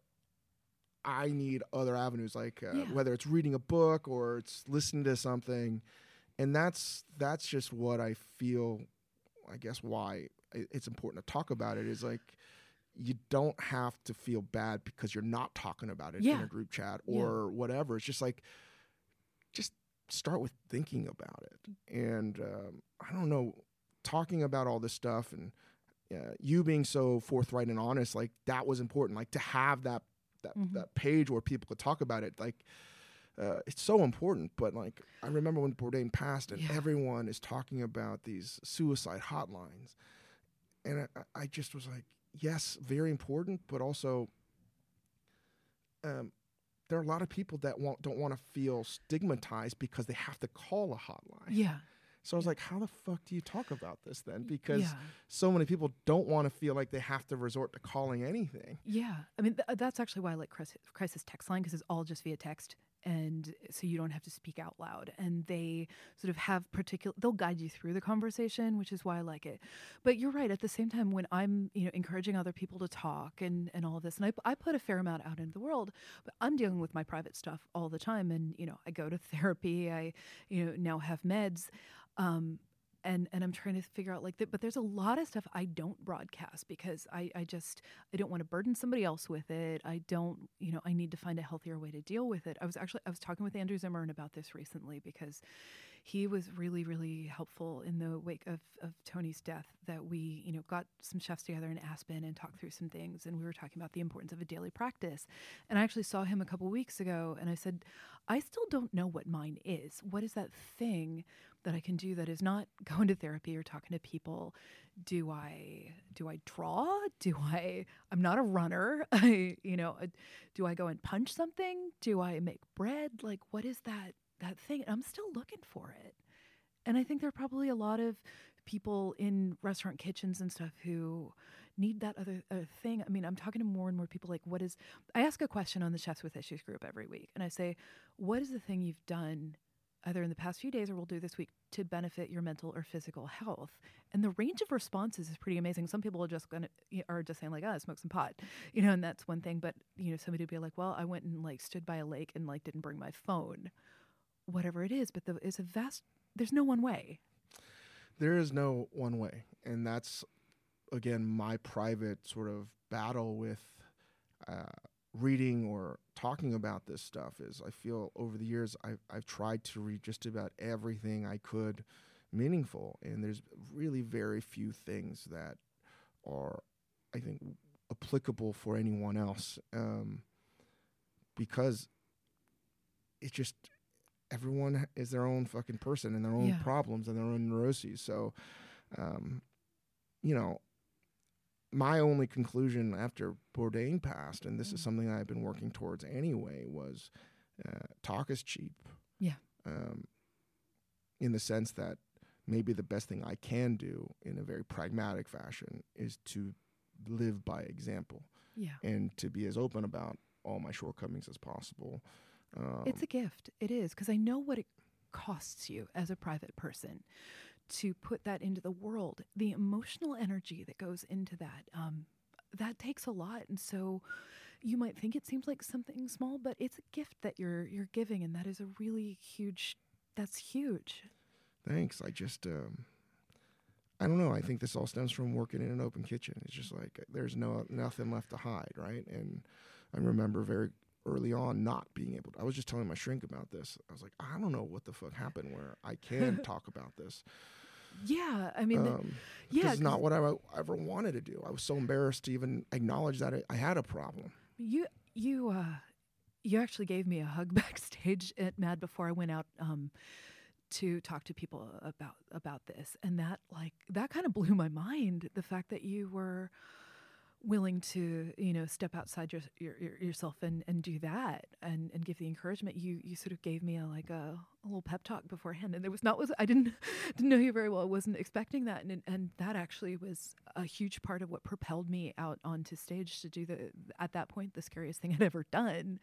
I need other avenues, like uh, Yeah. whether it's reading a book or it's listening to something, and that's that's just what I feel. I guess why it's important to talk about it is like you don't have to feel bad because you're not talking about it in a group chat Yeah. or whatever. It's just like start with thinking about it, and um, I don't know, talking about all this stuff and uh, you being so forthright and honest, like that was important. Like to have that that Mhm. that page where people could talk about it, like uh, it's so important. But like I remember when Bourdain passed, and Yeah. everyone is talking about these suicide hotlines, and I, I just was like, yes, very important, but also. Um, there are a lot of people that want, don't want to feel stigmatized because they have to call a hotline. yeah So I was like, how the fuck do you talk about this then? Because yeah. so many people don't want to feel like they have to resort to calling anything. Yeah, I mean th- that's actually why I like crisis, crisis text line because it's all just via text, and so you don't have to speak out loud. And they sort of have particular. They'll guide you through the conversation, which is why I like it. But you're right. At the same time, when I'm you know encouraging other people to talk and and all of this, and I I put a fair amount out into the world, but I'm dealing with my private stuff all the time, and you know I go to therapy. I you know now have meds. Um, and and I'm trying to figure out like that. But there's a lot of stuff I don't broadcast because I I just I don't want to burden somebody else with it. I don't you know I need to find a healthier way to deal with it. I was actually I was talking with Andrew Zimmern about this recently because he was really really helpful in the wake of of Tony's death that we you know got some chefs together in Aspen and talked through some things and we were talking about the importance of a daily practice. And I actually saw him a couple weeks ago and I said I still don't know what mine is. What is that thing that I can do that is not going to therapy or talking to people. Do I do I draw? Do I I'm not a runner. I you know, uh, do I go and punch something? Do I make bread? Like what is that that thing? I'm still looking for it. And I think there are probably a lot of people in restaurant kitchens and stuff who need that other uh, thing. I mean, I'm talking to more and more people like, what is, I ask a question on the Chefs with Issues group every week, and I say, what is the thing you've done either in the past few days or we'll do this week to benefit your mental or physical health? And the range of responses is pretty amazing. Some people are just gonna are just saying like, "Oh, smoke some pot," you know, and that's one thing. But you know, somebody would be like, "Well, I went and like stood by a lake and like didn't bring my phone," whatever it is. But the, it's a vast. There's no one way. There is no one way. And that's, again, my private sort of battle with uh, reading or talking about this stuff is I feel over the years I've, I've tried to read just about everything I could meaningful. And there's really very few things that are, I think, applicable for anyone else. Um, because it just everyone is their own fucking person and their own Yeah. problems and their own neuroses. So, um, you know, my only conclusion after Bourdain passed, and this is Mm. something I've been working towards anyway, was uh, talk is cheap. Yeah. Um, in the sense that maybe the best thing I can do in a very pragmatic fashion is to live by example Yeah. and to be as open about all my shortcomings as possible. Um, It's a gift. It is because I know what it costs you as a private person to put that into the world. The emotional energy that goes into that. Um, that takes a lot. And so you might think it seems like something small, but it's a gift that you're you're giving and that is a really huge that's huge. Thanks. I just um I don't know. I think this all stems from working in an open kitchen. It's just like there's no nothing left to hide, right? And I remember very early on not being able to. I was just telling my shrink about this. I was like, I don't know what the fuck happened where I can talk about this. Yeah, I mean, the- Um, yeah, it's not what I ever wanted to do. I was so embarrassed to even acknowledge that I, I had a problem. You you uh you actually gave me a hug backstage at Mad before I went out um to talk to people about about this and that like that kind of blew my mind the fact that you were willing to you know step outside your, your, your yourself and and do that and and give the encouragement. You you sort of gave me a like a, a little pep talk beforehand and there was not was I didn't didn't know you very well. I wasn't expecting that and and that actually was a huge part of what propelled me out onto stage to do the at that point the scariest thing I'd ever done.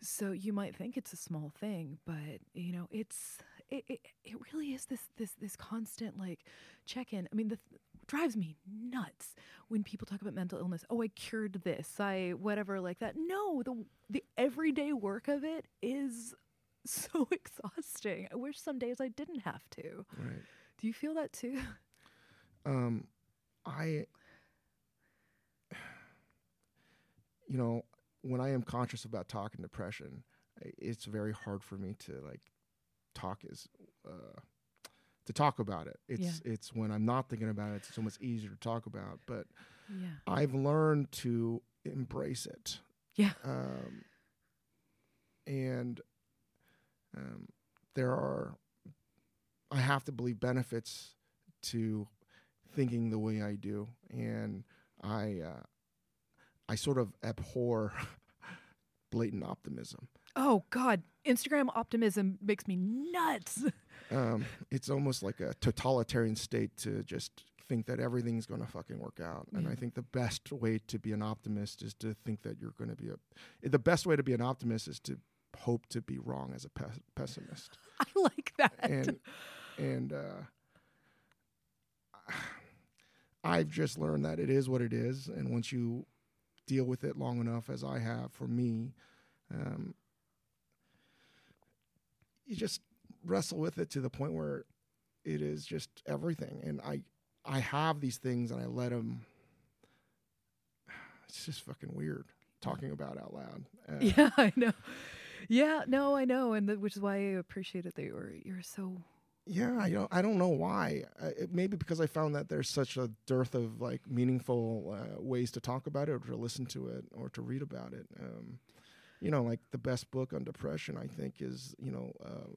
So you might think it's a small thing but you know it's it, it, it really is this this this constant like check in I mean the th- drives me nuts when people talk about mental illness. Oh I cured this. I whatever like that. No the the everyday work of it is so exhausting. I wish some days I didn't have to. Right. do you feel that too? Um, I, you know, when I am conscious about talking depression, it's very hard for me to like talk as uh, to talk about it. It's it's when I'm not thinking about it, it's so much easier to talk about. But yeah I've learned to embrace it. Yeah. Um, and um, there are, I have to believe, benefits to thinking the way I do. And I, uh, I sort of abhor blatant optimism. oh god Instagram optimism makes me nuts Um, it's almost like a totalitarian state to just think that everything's going to fucking work out. And I think the best way to be an optimist is to think that you're going to be a. The best way to be an optimist is to hope to be wrong as a pe- pessimist. I like that And and uh, I've just learned that it is what it is, and once you deal with it long enough, as I have for me, um, you just wrestle with it to the point where it is just everything. And I, I have these things, and I let them. It's just fucking weird talking about out loud. Uh, yeah I know yeah no I know and the, which is why I appreciate it that you're you're so Yeah, I don't. I don't know why. Uh, it, maybe because I found that there's such a dearth of like meaningful uh, ways to talk about it, or to listen to it, or to read about it. Um, you know, like the best book on depression, I think, is you know uh,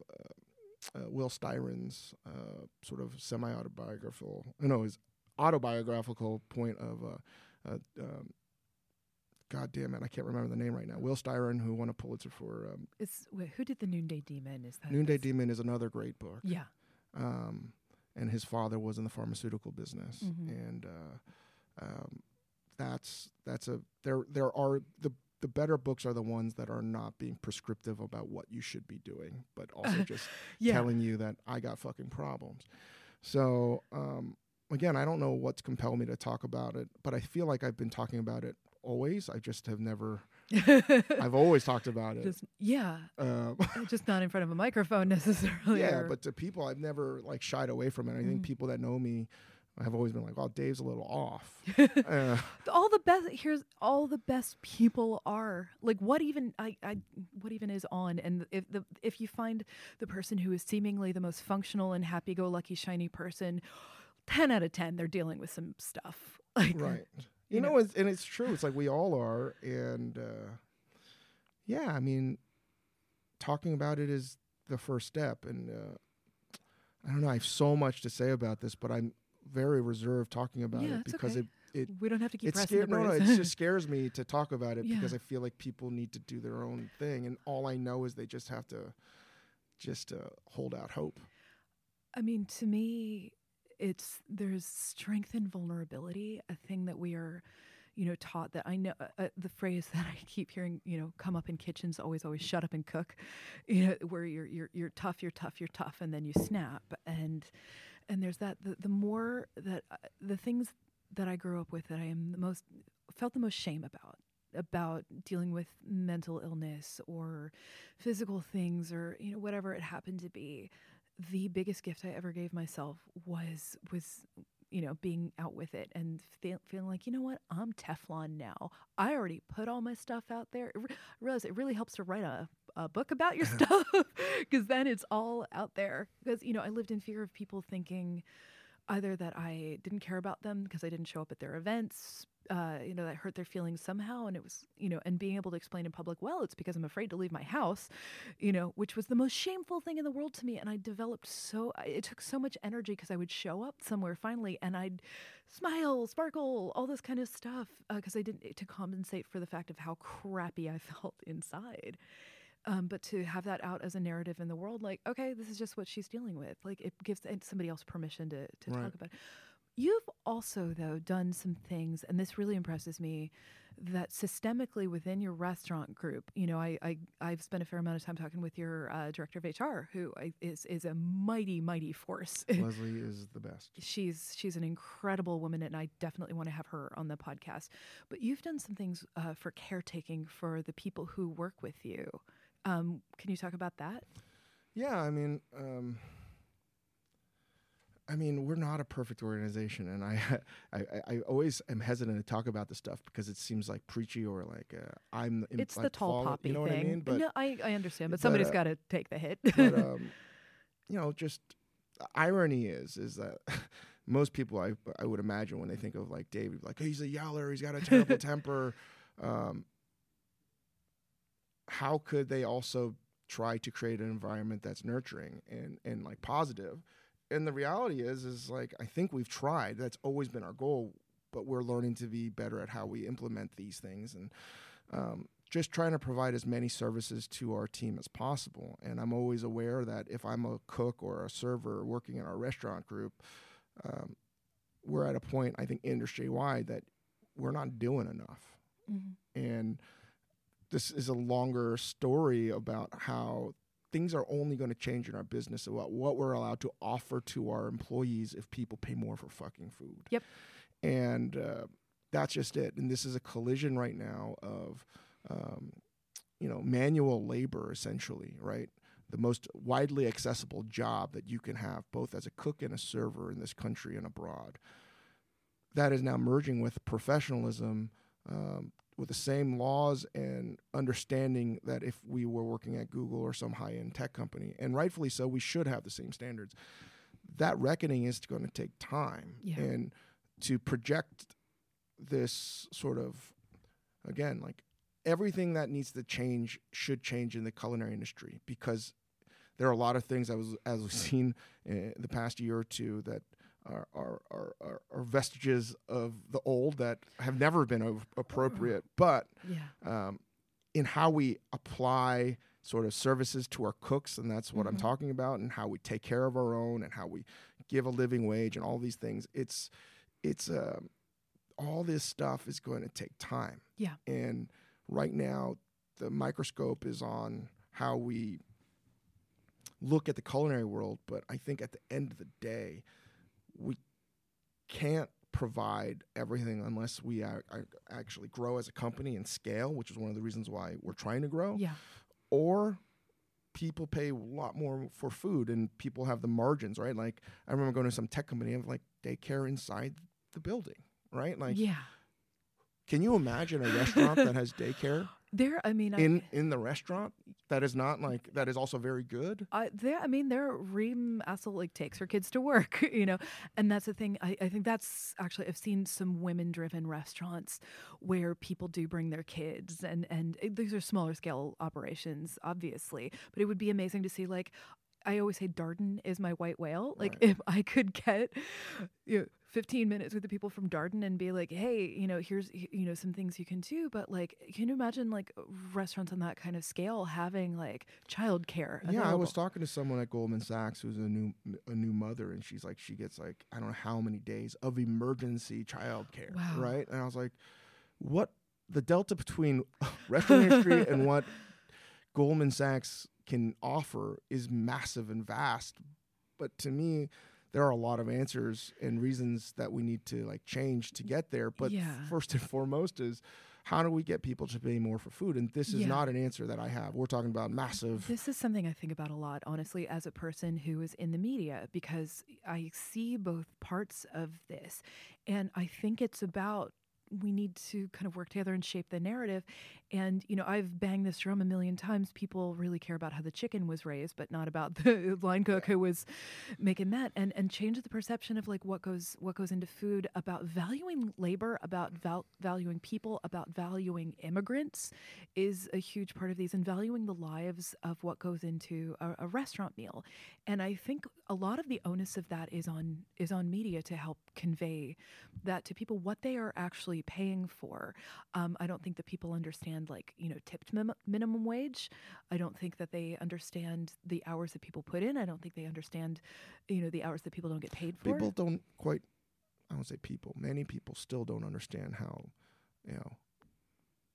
uh, Will Styron's uh, sort of semi-autobiographical, no, his autobiographical point of. Uh, uh, um, God damn it, I can't remember the name right now. Will Styron, who won a Pulitzer for um, Is wait, who did the Noonday Demon? Is that Noonday Demon, is another great book Yeah. um, and his father was in the pharmaceutical business, Mhm. and uh, um, that's that's a there there are the the better books are the ones that are not being prescriptive about what you should be doing, but also just Yeah. telling you that I got fucking problems. So um, again, I don't know what's compelled me to talk about it, but I feel like I've been talking about it always. I just have never. I've always talked about it. just yeah, Um, just not in front of a microphone necessarily. yeah, or- but to people, I've never like shied away from it. I think Mhm. people that know me have always been like, well, Dave's a little off." uh, all the best here's all the best people are like what even I, I what even is on and if the if you find the person who is seemingly the most functional and happy-go-lucky shiny person 10 out of 10 they're dealing with some stuff like right. you You know- know, it's, and it's true. It's like we all are, and uh, yeah, I mean, talking about it is the first step. And uh, I don't know. I have so much to say about this, but I'm very reserved talking about Yeah, it because okay. it it we don't have to keep it pressing scares no, no, it just scares me to talk about it because I feel like people need to do their own thing, and all I know is they just have to just uh, hold out hope. I mean, to me, it's there's strength and vulnerability, a thing that we are, you know, taught that I know uh, uh, the phrase that I keep hearing, you know, come up in kitchens always, always shut up and cook, you know, where you're you're you're tough, you're tough, you're tough, and then you snap, and and there's that the the more that uh, the things that I grew up with that I am the most felt the most shame about about dealing with mental illness or physical things or you know whatever it happened to be the biggest gift i ever gave myself was was you know being out with it and feel, feeling like you know what? I'm teflon now. I already put all my stuff out there. I realize it really helps to write a, a book about your stuff because then it's all out there. Because you know i lived in fear of people thinking either that I didn't care about them because I didn't show up at their events, uh, you know, that hurt their feelings somehow. And it was, you know, and being able to explain in public, well, it's because I'm afraid to leave my house, you know, which was the most shameful thing in the world to me. And I developed so, it took so much energy because I would show up somewhere finally and I'd smile, sparkle, all this kind of stuff because uh, I didn't, to compensate for the fact of how crappy I felt inside. Um, but to have that out as a narrative in the world, like, okay, this is just what she's dealing with. Like, it gives somebody else permission to, to right. talk about it. You've also, though, done some things, and this really impresses me, that systemically within your restaurant group, you know, I, I I've spent a fair amount of time talking with your uh, director of HR, who is is a mighty mighty force. Leslie is the best. she's she's an incredible woman, and I definitely want to have her on the podcast. But you've done some things uh, for caretaking for the people who work with you. Um, can you talk about that? Yeah, I mean, um, I mean, we're not a perfect organization, and I, I, I always am hesitant to talk about this stuff because it seems like preachy or like uh, I'm. it's like the tall fall, poppy you know thing. What I mean? But, no, I, I understand, but, but somebody's uh, got to take the hit. but um, you know, just irony is is that most people I I would imagine when they think of like David, like hey, he's a yeller, he's got a terrible temper. Um, how could they also try to create an environment that's nurturing and and like positive? And the reality is is like I think we've tried. That's always been our goal, but we're learning to be better at how we implement these things and um, just trying to provide as many services to our team as possible. And I'm always aware that if I'm a cook or a server working in our restaurant group, um, we're at a point I think industry wide that we're not doing enough. Mm-hmm. And this is a longer story about how things are only going to change in our business about what we're allowed to offer to our employees if people pay more for fucking food. Yep. And uh, that's just it. And this is a collision right now of, um, you know, manual labor essentially, right? The most widely accessible job that you can have, both as a cook and a server in this country and abroad. That is now merging with professionalism, um, with the same laws and understanding that if we were working at Google or some high end tech company, and rightfully so, we should have the same standards. That reckoning is going to take time. Yeah. And to project this sort of, again, like everything that needs to change should change in the culinary industry because there are a lot of things that was as we've seen in the past year or two that are, are, are, are, vestiges of the old that have never been appropriate. But yeah. um, in how we apply sort of services to our cooks, and that's what mm-hmm. I'm talking about, and how we take care of our own, and how we give a living wage, and all these things. It's it's uh, all this stuff is going to take time. Yeah. And right now, the microscope is on how we look at the culinary world, but I think at the end of the day, we can't provide everything unless we are, are actually grow as a company and scale, which is one of the reasons why we're trying to grow. Yeah. Or people pay a lot more for food and people have the margins, right? Like I remember going to some tech company and like daycare inside the building, right? Like Yeah. Can you imagine a restaurant that has daycare? There, I mean, in I, in the restaurant that is not like that is also very good. I there, I mean, there Reem Assil like takes her kids to work, you know, and that's the thing. I, I think that's actually I've seen some women driven restaurants where people do bring their kids, and and eh, these are smaller scale operations, obviously, but it would be amazing to see like I always say Darden is my white whale. Like right. if I could get you know, 15 minutes with the people from Darden and be like, hey, you know, here's you know some things you can do, but like, can you imagine like restaurants on that kind of scale having like childcare? Yeah, I was talking to someone at Goldman Sachs who's a new a new mother, and she's like, she gets like I don't know how many days of emergency childcare, wow. right? And I was like, what the delta between restaurant industry and what Goldman Sachs can offer is massive and vast. But to me, there are a lot of answers and reasons that we need to like change to get there. But Yeah. first and foremost is how do we get people to pay more for food? And this is Yeah. not an answer that I have. We're talking about massive. This is something I think about a lot, honestly, as a person who is in the media, because I see both parts of this. And I think it's about we need to kind of work together and shape the narrative. And, you know, I've banged this drum a million times. People really care about how the chicken was raised, but not about the line cook who was making that and, and change the perception of like what goes what goes into food about valuing labor, about mm-hmm. val- valuing people, about valuing immigrants is a huge part of these and valuing the lives of what goes into a, a restaurant meal. And I think a lot of the onus of that is on is on media to help convey that to people what they are actually paying for. Um, I don't think that people understand like you know tipped min- minimum wage. I don't think that they understand the hours that people put in. I don't think they understand you know the hours that people don't get paid for. people don't quite i don't say people many people still don't understand how you know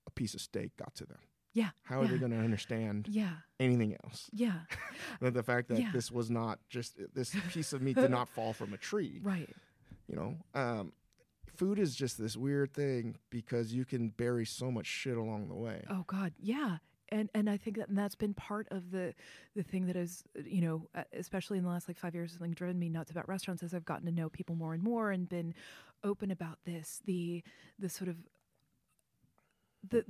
a piece of steak got to them yeah. how are yeah, they going to understand Yeah. anything else Yeah. The fact that Yeah. this was not just this piece of meat did not fall from a tree Right. You know um, food is just this weird thing because you can bury so much shit along the way Oh God, yeah. And and I think that and that's been part of the the thing that has you know uh, especially in the last like five years something driven me nuts about restaurants as I've gotten to know people more and more and been open about this the the sort of the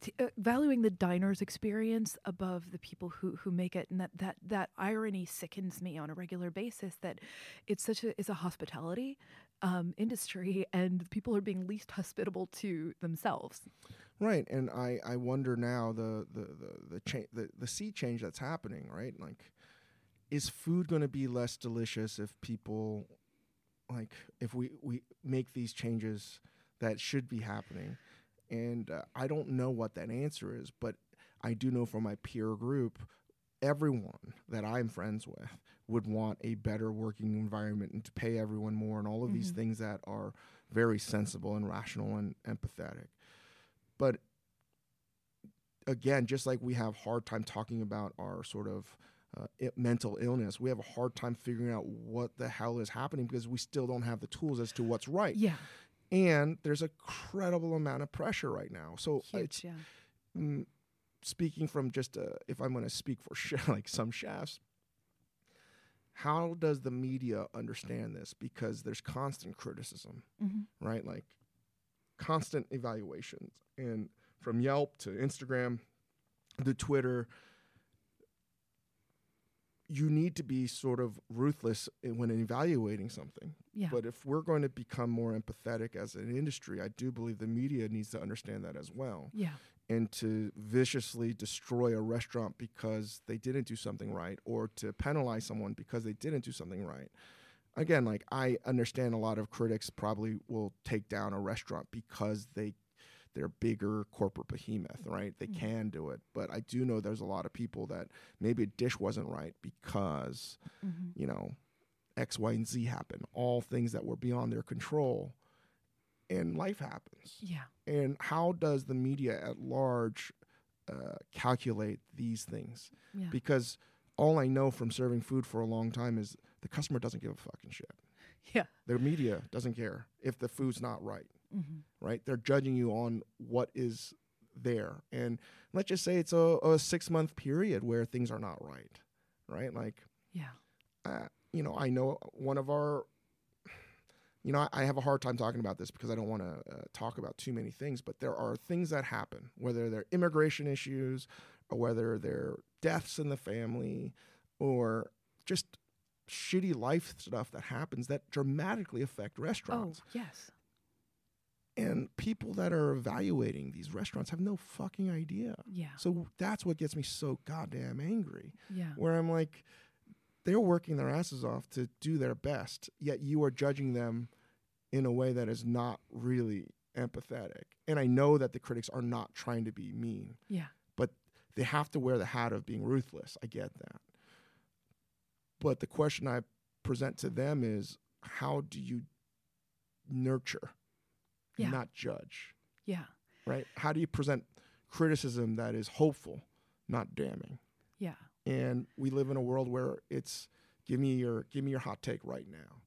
t- uh, valuing the diner's experience above the people who who make it and that that that irony sickens me on a regular basis that it's such a is a hospitality um, industry and people are being least hospitable to themselves. Right and i i wonder now the the the the, cha- the, the sea change that's happening right? Like is food going to be less delicious if people like if we we make these changes that should be happening and uh, i don't know what that answer is but i do know from my peer group everyone that i'm friends with would want a better working environment and to pay everyone more and all of these Mhm. things that are very sensible and rational and empathetic. But again just like we have hard time talking about our sort of uh, i- mental illness we have a hard time figuring out what the hell is happening because we still don't have the tools as to what's right. Yeah and there's a credible amount of pressure right now. So it's huge yeah. mm, speaking from just uh, if i'm going to speak for chef, like some chefs how does the media understand this? Because there's constant criticism hmm right? Like constant evaluations. And from yelp to instagram to twitter you need to be sort of ruthless when evaluating something. Yeah. But if we're going to become more empathetic as an industry i do believe the media needs to understand that as well. Yeah. And to viciously destroy a restaurant because they didn't do something right or to penalize someone because they didn't do something right. Again like i understand a lot of critics probably will take down a restaurant because they they're bigger corporate behemoth right? They Mhm. can do it. But i do know there's a lot of people that maybe a dish wasn't right because hmm you know x y and z happen all things that were beyond their control and life happens. Yeah. And how does the media at large uh, calculate these things? yeah. Because all I know from serving food for a long time is the customer doesn't give a fucking shit. yeah. The media doesn't care if the food's not right, hmm right? They're judging you on what is there. And let's just say it's a, a six month period where things are not right, right? Like, yeah uh, you know, I know one of our, you know, I, I have a hard time talking about this because I don't want to uh, talk about too many things, but there are things that happen, whether they're immigration issues or whether they're deaths in the family or just shitty life stuff that happens that dramatically affect restaurants. oh restaurants. yes And people that are evaluating these restaurants have no fucking idea. yeah So that's what gets me so goddamn angry yeah where I'm like, they're working their asses off to do their best, yet you are judging them in a way that is not really empathetic. And I know that the critics are not trying to be mean, yeah but they have to wear the hat of being ruthless. I get that. But the question I present to them is how do you nurture, Yeah. not judge? yeah Right? How do you present criticism that is hopeful, not damning? yeah and we live in a world where it's Give me your give me your hot take right now.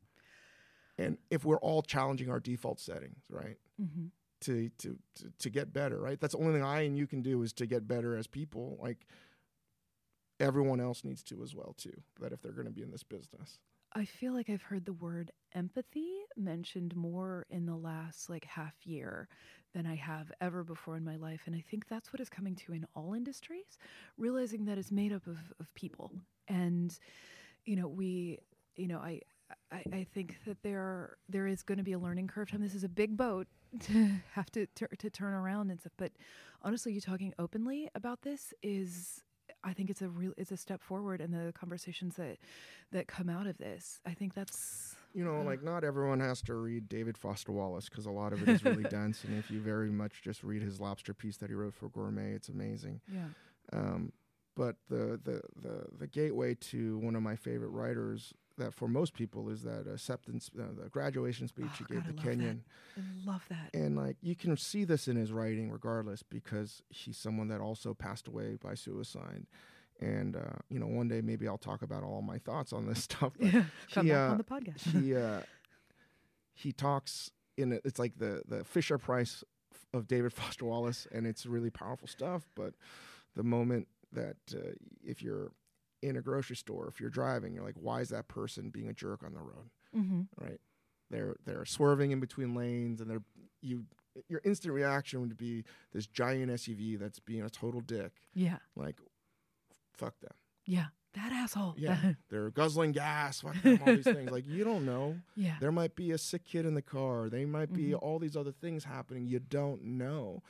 And if we're all challenging our default settings, right? Mm-hmm. To, to to to get better, right? That's the only thing I and you can do is to get better as people. Like everyone else needs to as well too. That if they're going to be in this business. I feel like I've heard the word empathy mentioned more in the last like half year than I have ever before in my life. And I think that's what is coming to in all industries, realizing that it's made up of, of people. And, you know, we, you know, I, I, I think that there there is going to be a learning curve time. This is a big boat to have to, to to turn around and stuff. But honestly, you talking openly about this is I think it's a real it's a step forward in the conversations that that come out of this. I think that's You know, uh, like not everyone has to read David Foster Wallace because a lot of it is really dense. And if you very much just read his lobster piece that he wrote for Gourmet, it's amazing. yeah Um, but the, the the the gateway to one of my favorite writers that for most people is that acceptance, uh, the graduation speech Oh, he gave God, the love that. Kenyon. I love that. And like you can see this in his writing, regardless, because he's someone that also passed away by suicide. And uh, you know, one day maybe I'll talk about all my thoughts on this stuff. Yeah, come he, back uh, on the podcast. he uh, he talks in a, it's like the the Fisher Price of David Foster Wallace, and it's really powerful stuff. But the moment that uh, if you're in a grocery store, if you're driving, you're like, why is that person being a jerk on the road? mm-hmm. right? They're they're swerving in between lanes, and they're you. Your instant reaction would be this giant SUV that's being a total dick. Yeah, Like, fuck them. yeah, that asshole. Yeah, they're guzzling gas. Fuck them. All these things. Like you don't know. yeah, There might be a sick kid in the car. They might be Mhm. all these other things happening. You don't know.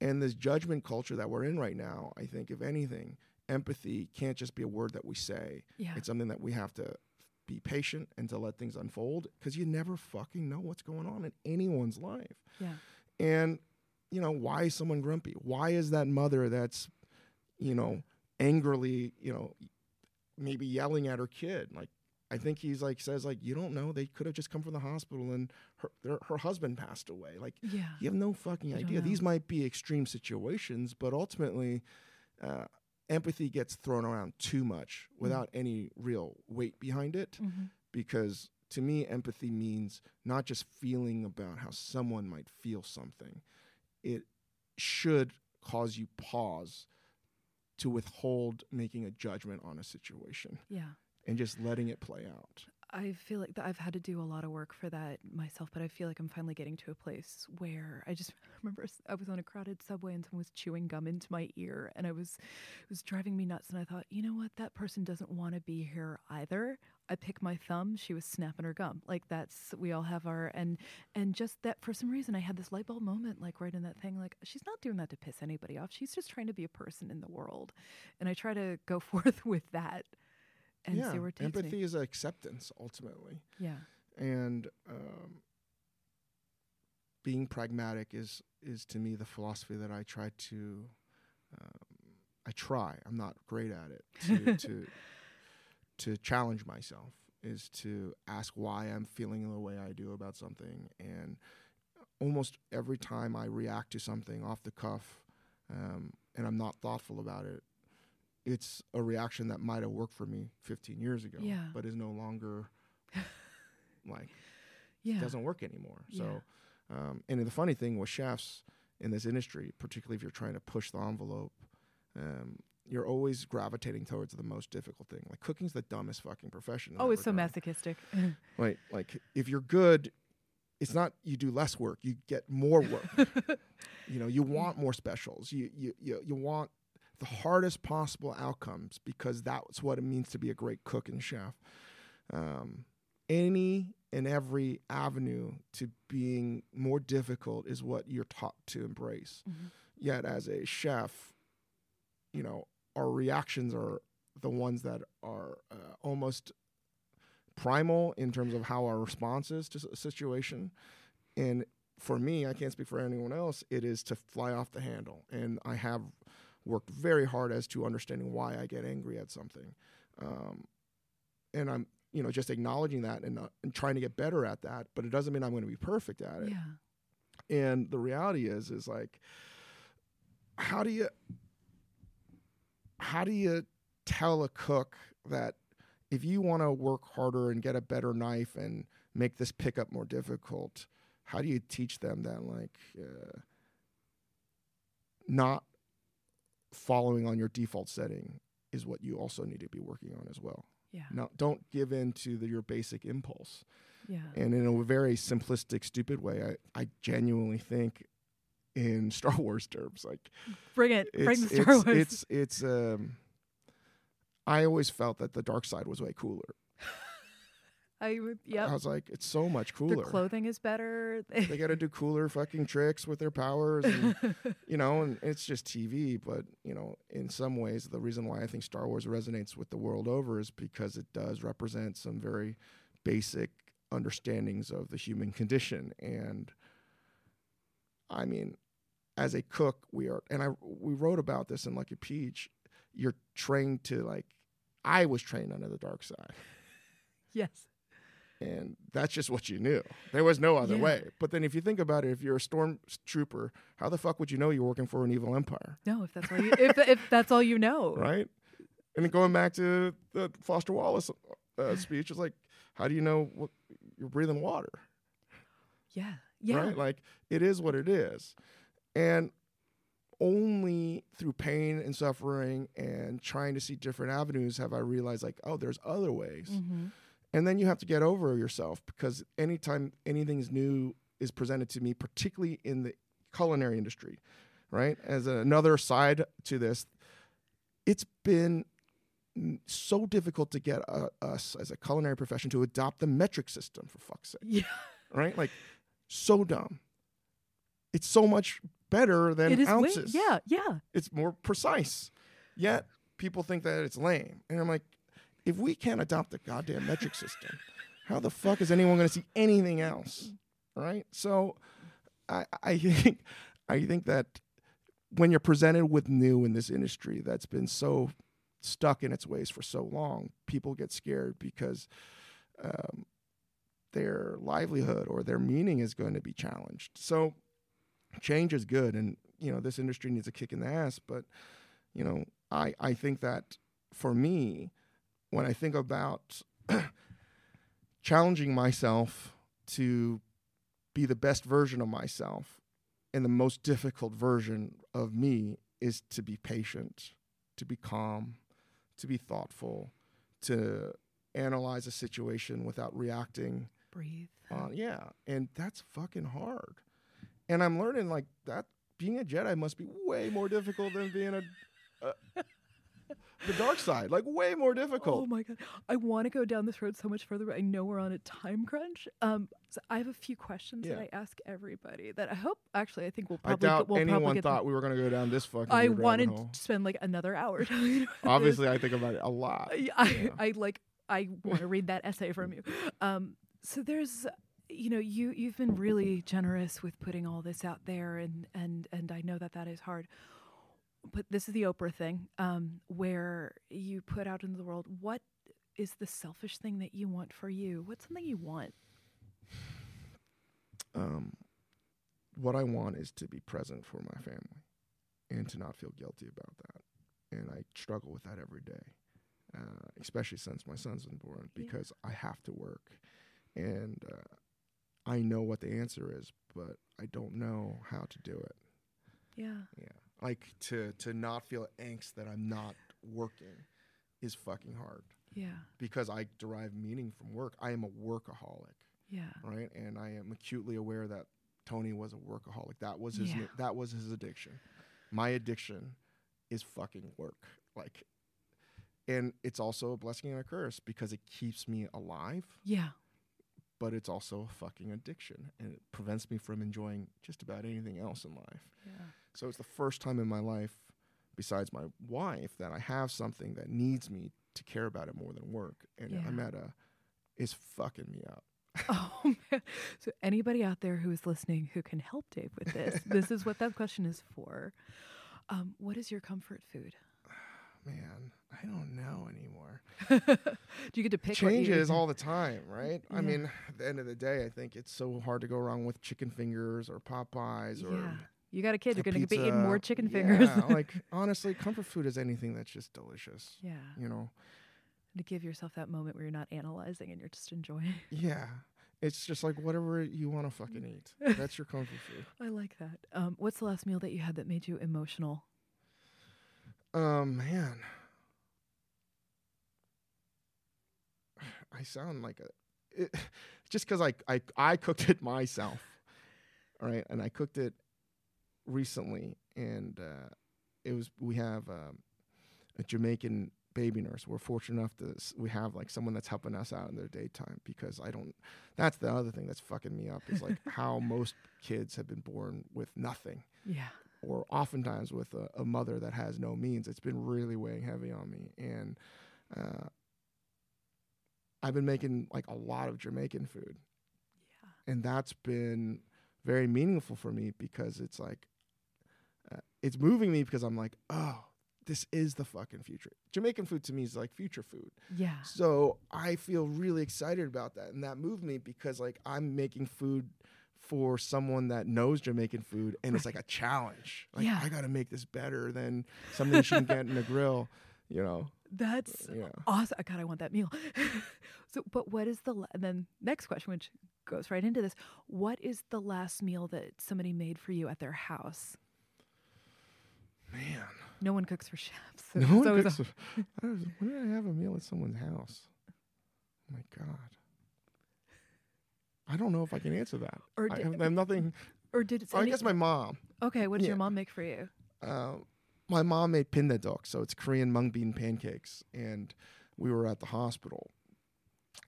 And this judgment culture that we're in right now, I think, if anything, empathy can't just be a word that we say. yeah. It's something that we have to be patient and to let things unfold because you never fucking know what's going on in anyone's life. yeah. And, you know, why is someone grumpy? Why is that mother that's, you know, angrily, you know, maybe yelling at her kid? Like, I think he's like, says, like, you don't know. They could have just come from the hospital and her, their, her husband passed away. Like, Yeah. you have no fucking You idea. These might be extreme situations, but ultimately, uh, empathy gets thrown around too much Mm. without any real weight behind it. Mm-hmm. Because to me, empathy means not just feeling about how someone might feel something, it should cause you pause to withhold making a judgment on a situation Yeah. and just letting it play out. I feel like that I've had to do a lot of work for that myself, but I feel like I'm finally getting to a place where I just remember I was on a crowded subway and someone was chewing gum into my ear, and I was it was driving me nuts. And I thought, you know what, that person doesn't want to be here either. I pick my thumb; she was snapping her gum. Like that's we all have our and and just that for some reason I had this light bulb moment, like right in that thing, like she's not doing that to piss anybody off. She's just trying to be a person in the world, and I try to go forth with that and yeah, see where it takes empathy me. is acceptance ultimately. Yeah. and um, being pragmatic is is to me the philosophy that I try to um, I try I'm not great at it to to, to challenge myself is to ask why I'm feeling the way I do about something and almost every time I react to something off the cuff um, and I'm not thoughtful about it it's a reaction that might have worked for me 15 years ago Yeah. but is no longer like Yeah. doesn't work anymore. So, um, and the funny thing with chefs in this industry, particularly if you're trying to push the envelope, um, you're always gravitating towards the most difficult thing. Like cooking's the dumbest fucking profession. Oh, it's so masochistic. Like, like if you're good, it's not you do less work, you get more work. you know, you want more specials. You you you, you want the hardest possible outcomes because that's what it means to be a great cook and chef. Um, any and every avenue to being more difficult is what you're taught to embrace. Mhm. Yet, as a chef, you know, our reactions are the ones that are uh, almost primal in terms of how our response is to a situation. And for me, I can't speak for anyone else, it is to fly off the handle. And I have worked very hard as to understanding why I get angry at something. Um, and I'm, you know, just acknowledging that and, uh, and trying to get better at that. But it doesn't mean I'm going to be perfect at it. yeah. And the reality is, is like, how do you, how do you tell a cook that if you want to work harder and get a better knife and make this pickup more difficult, how do you teach them that like uh, not following on your default setting is what you also need to be working on as well. Yeah. Now, don't give in to the, your basic impulse. Yeah. And in a very simplistic, stupid way, I, I genuinely think in Star Wars terms, like Bring it. Bring the Star it's, Wars. it's it's um. I always felt that the dark side was way cooler. I would. Yep. I was like, it's so much Their cooler. clothing is better. they got to do cooler fucking tricks with their powers, and, you know, and it's just TV. But you know, in some ways, the reason why I think Star Wars resonates with the world over is because it does represent some very basic understandings of the human condition. And I mean, as a cook, we are, and I we wrote about this in Lucky Peach. You're trained to like, I was trained under the dark side yes. And that's just what you knew. There was no other Yeah. way. But then, if you think about it, if you're a stormtrooper, how the fuck would you know you're working for an evil empire, No, if that's all you, if if that's all you know. right? And going back to the Foster Wallace uh, speech, it's like, how do you know what, you're breathing water, Yeah. Yeah. right? Like it is what it is, and only through pain and suffering and trying to see different avenues have I realized like, oh, there's other ways. Mm-hmm. And then you have to get over yourself because anytime anything's new is presented to me, particularly in the culinary industry, right? As another side to this, it's been so difficult to get uh, us as a culinary profession to adopt the metric system for fuck's sake, Yeah. right? Like, so dumb. It's so much better than It is. Way, ounces yeah. Yeah. it's more precise. Yet people think that it's lame. And I'm like, if we can't adopt the goddamn metric system, how the fuck is anyone going to see anything else? Right? So I, I think I think that when you're presented with new in this industry that's been so stuck in its ways for so long, people get scared because um, their livelihood or their meaning is going to be challenged. So change is good, and you know this industry needs a kick in the ass. But you know, I I think that for me, when I think about challenging myself to be the best version of myself, and the most difficult version of me is to be patient, to be calm, to be thoughtful, to analyze a situation without reacting Breathe. uh, yeah, and that's fucking hard. And I'm learning like that being a Jedi must be way more difficult than being a, a the dark side. Like way more difficult. Oh my god, I want to go down this road so much further, but I know we're on a time crunch. Um, so I have a few questions that I ask everybody that I hope. Actually, I think we'll probably. I doubt we'll anyone thought we were gonna go down this fucking. I wanted hole. to spend like another hour. about this. Obviously, I think about it a lot. I, I, Yeah. I like I want to read that essay from you. Um, so there's you know you you've been really generous with putting all this out there and and and I know that that is hard. But this is the Oprah thing um, where you put out into the world what is the selfish thing that you want for you? What's something you want? um, what I want is to be present for my family and to not feel guilty about that. And I struggle with that every day, uh, especially since my son's been born, Yeah. because I have to work. And uh, I know what the answer is, but I don't know how to do it. Yeah. Yeah. Like to, to not feel angst that I'm not working is fucking hard Yeah. because I derive meaning from work. I am a workaholic Yeah. right? And I am acutely aware that Tony was a workaholic. That was his Yeah. that was his addiction. My addiction is fucking work. Like and it's also a blessing and a curse because it keeps me alive, Yeah. but it's also a fucking addiction and it prevents me from enjoying just about anything else in life. Yeah. So it's the first time in my life besides my wife that I have something that needs me to care about it more than work. And Yeah. Ameta is fucking me up. Oh man. So anybody out there who is listening who can help Dave with this, this is what that question is for. Um, what is your comfort food? Man, I don't know anymore. Do you get to pick? what you- changes all the time, right? Yeah. I mean, at the end of the day, I think it's so hard to go wrong with chicken fingers or Popeyes or Yeah. You got a kid, you're going to be eating more chicken fingers. Yeah, like honestly, comfort food is anything that's just delicious. yeah. You know, to give yourself that moment where you're not analyzing and you're just enjoying. Yeah. It's just like whatever you want to fucking eat. That's your comfort food. I like that. Um, what's the last meal that you had that made you emotional? Um, man. I sound like a it, just because I, I I cooked it myself, all right, and I cooked it recently, and uh, it was we have um, a Jamaican baby nurse. We're fortunate enough to s- we have like someone that's helping us out in their daytime because I don't. That's the other thing that's fucking me up is like how most kids have been born with nothing Yeah. or oftentimes with a, a mother that has no means. It's been really weighing heavy on me, and uh, I've been making like a lot of Jamaican food, Yeah. and that's been very meaningful for me because it's like uh, it's moving me because I'm like, oh, this is the fucking future. Jamaican food to me is like future food. Yeah. So I feel really excited about that, and that moved me because like I'm making food for someone that knows Jamaican food, and it's like a challenge. Like Yeah. I got to make this better than something you can get in a grill. You know, That's yeah. awesome. God, I want that meal. so, but what is the la- and then next question, which goes right into this? What is the last meal that somebody made for you at their house? Man, No one cooks for chefs. so no one cooks. a- I don't- when did I have a meal at someone's house? Oh my god. I don't know if I can answer that. Or I have, I have nothing. or did it? Oh, I guess my mom. okay. What did your mom make for you? uh, my mom made bindaetteok, so it's Korean mung bean pancakes, and we were at the hospital,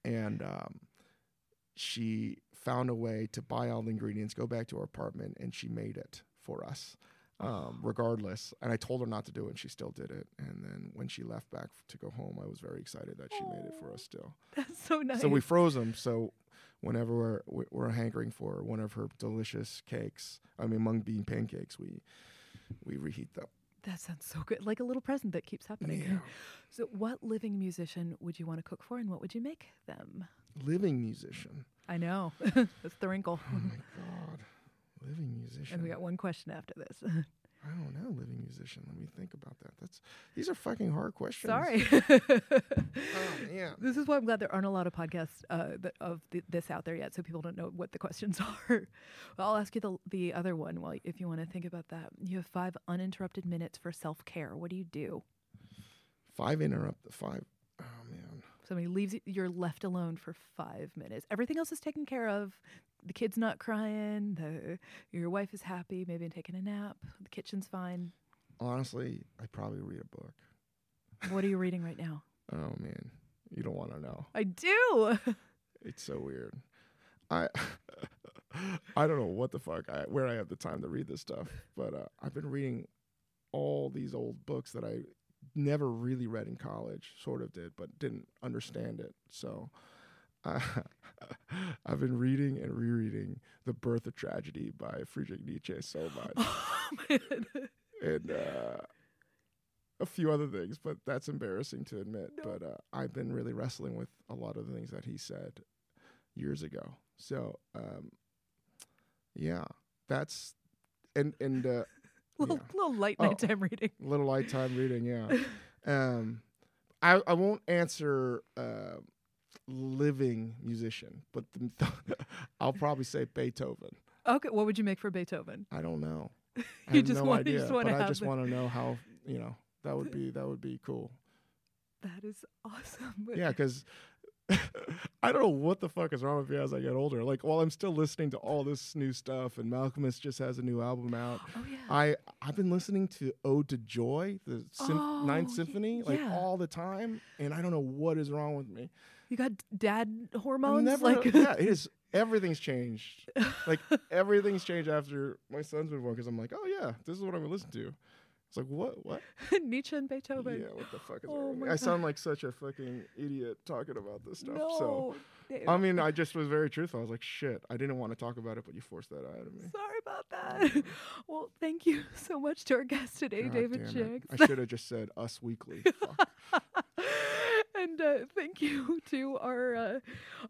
and um, she found a way to buy all the ingredients, go back to her apartment, and she made it for us, um, regardless. And I told her not to do it, and she still did it. And then when she left back to go home, I was very excited that she made it for us still. That's so nice. So we froze them. So whenever we're we're- we're hankering for one of her delicious cakes, I mean mung bean pancakes, we we reheat them. that sounds so good. Like a little present that keeps happening. Yeah. So, what living musician would you want to cook for, and what would you make them? Living musician. I know that's the wrinkle. Oh my god. Living musician. and we got one question after this. I don't know, living musician. Let me think about that. That's these are fucking hard questions. Sorry. Oh man. This is why I'm glad there aren't a lot of podcasts uh, that, of th- this out there yet, so people don't know what the questions are. well, I'll ask you the the other one. While if you want to think about that, you have five uninterrupted minutes for self care. What do you do? Five interrupt five. Oh man. Somebody leaves you, you're left alone for five minutes. Everything else is taken care of. The kid's not crying. The your wife is happy, maybe taking a nap. The kitchen's fine. Honestly, I probably read a book. What are you reading right now? Oh man. You don't want to know. I do. It's so weird. I I don't know what the fuck I where I have the time to read this stuff, but uh, I've been reading all these old books that I never really read in college. Sort of did, but didn't understand it. So I've been reading and rereading The Birth of Tragedy by Friedrich Nietzsche so much, oh, man. and uh, a few other things, but that's embarrassing to admit. No. But uh, I've been really wrestling with a lot of the things that he said years ago. So, um, yeah, that's and and uh, little, yeah. little light Oh. nighttime reading. little light time reading. Yeah, um, I I won't answer uh, living musician, but the, I'll probably say Beethoven. Okay, what would you make for Beethoven? I don't know. You have just no want- you idea, just wanna but I just want to know how you know that would be that would be cool. That is awesome. Yeah, because I don't know what the fuck is wrong with me as I get older. Like, while I'm still listening to all this new stuff, and Malkmus just has a new album out. Oh yeah. I I've been listening to Ode to Joy, the sym- Oh, Ninth Symphony, like all the time, and I don't know what is wrong with me. You got dad hormones. Never, like yeah, it is. Everything's changed. Like everything's changed after my son's been born. Because I'm like, oh yeah, this is what I'm gonna listen to. It's like what what? Nietzsche and Beethoven. Yeah, what the fuck is Oh wrong with me? my I sound like such a fucking idiot talking about this stuff. no. So. I mean, I just was very truthful. I was like, shit, I didn't want to talk about it, but you forced that out of me. sorry about that. well, thank you so much to our guest today, God David damn I should have just said us weekly. And uh, thank you to our uh,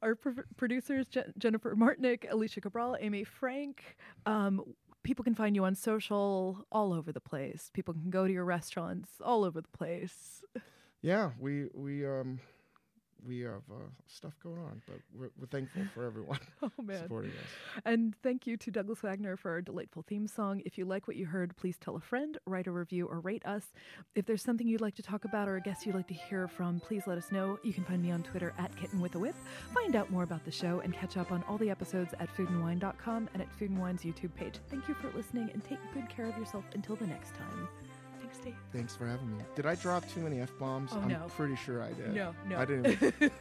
our pro- producers Je- Jennifer Martinick, Alicia Cabral, Amy Frank. Um, people can find you on social all over the place. People can go to your restaurants all over the place. yeah, we we um we have uh, stuff going on, but we're, we're thankful for everyone Oh man. supporting us. And thank you to Douglas Wagner for our delightful theme song. If you like what you heard, please tell a friend, write a review, or rate us. If there's something you'd like to talk about or a guest you'd like to hear from, please let us know. You can find me on Twitter at Kitten with a Whip. Find out more about the show and catch up on all the episodes at foodandwine.com and at Food and Wine's YouTube page. Thank you for listening and take good care of yourself until the next time. Thanks, Dave. Thanks for having me. Did I drop too many f bombs? Oh, I'm no. pretty sure I did. No, no. I didn't.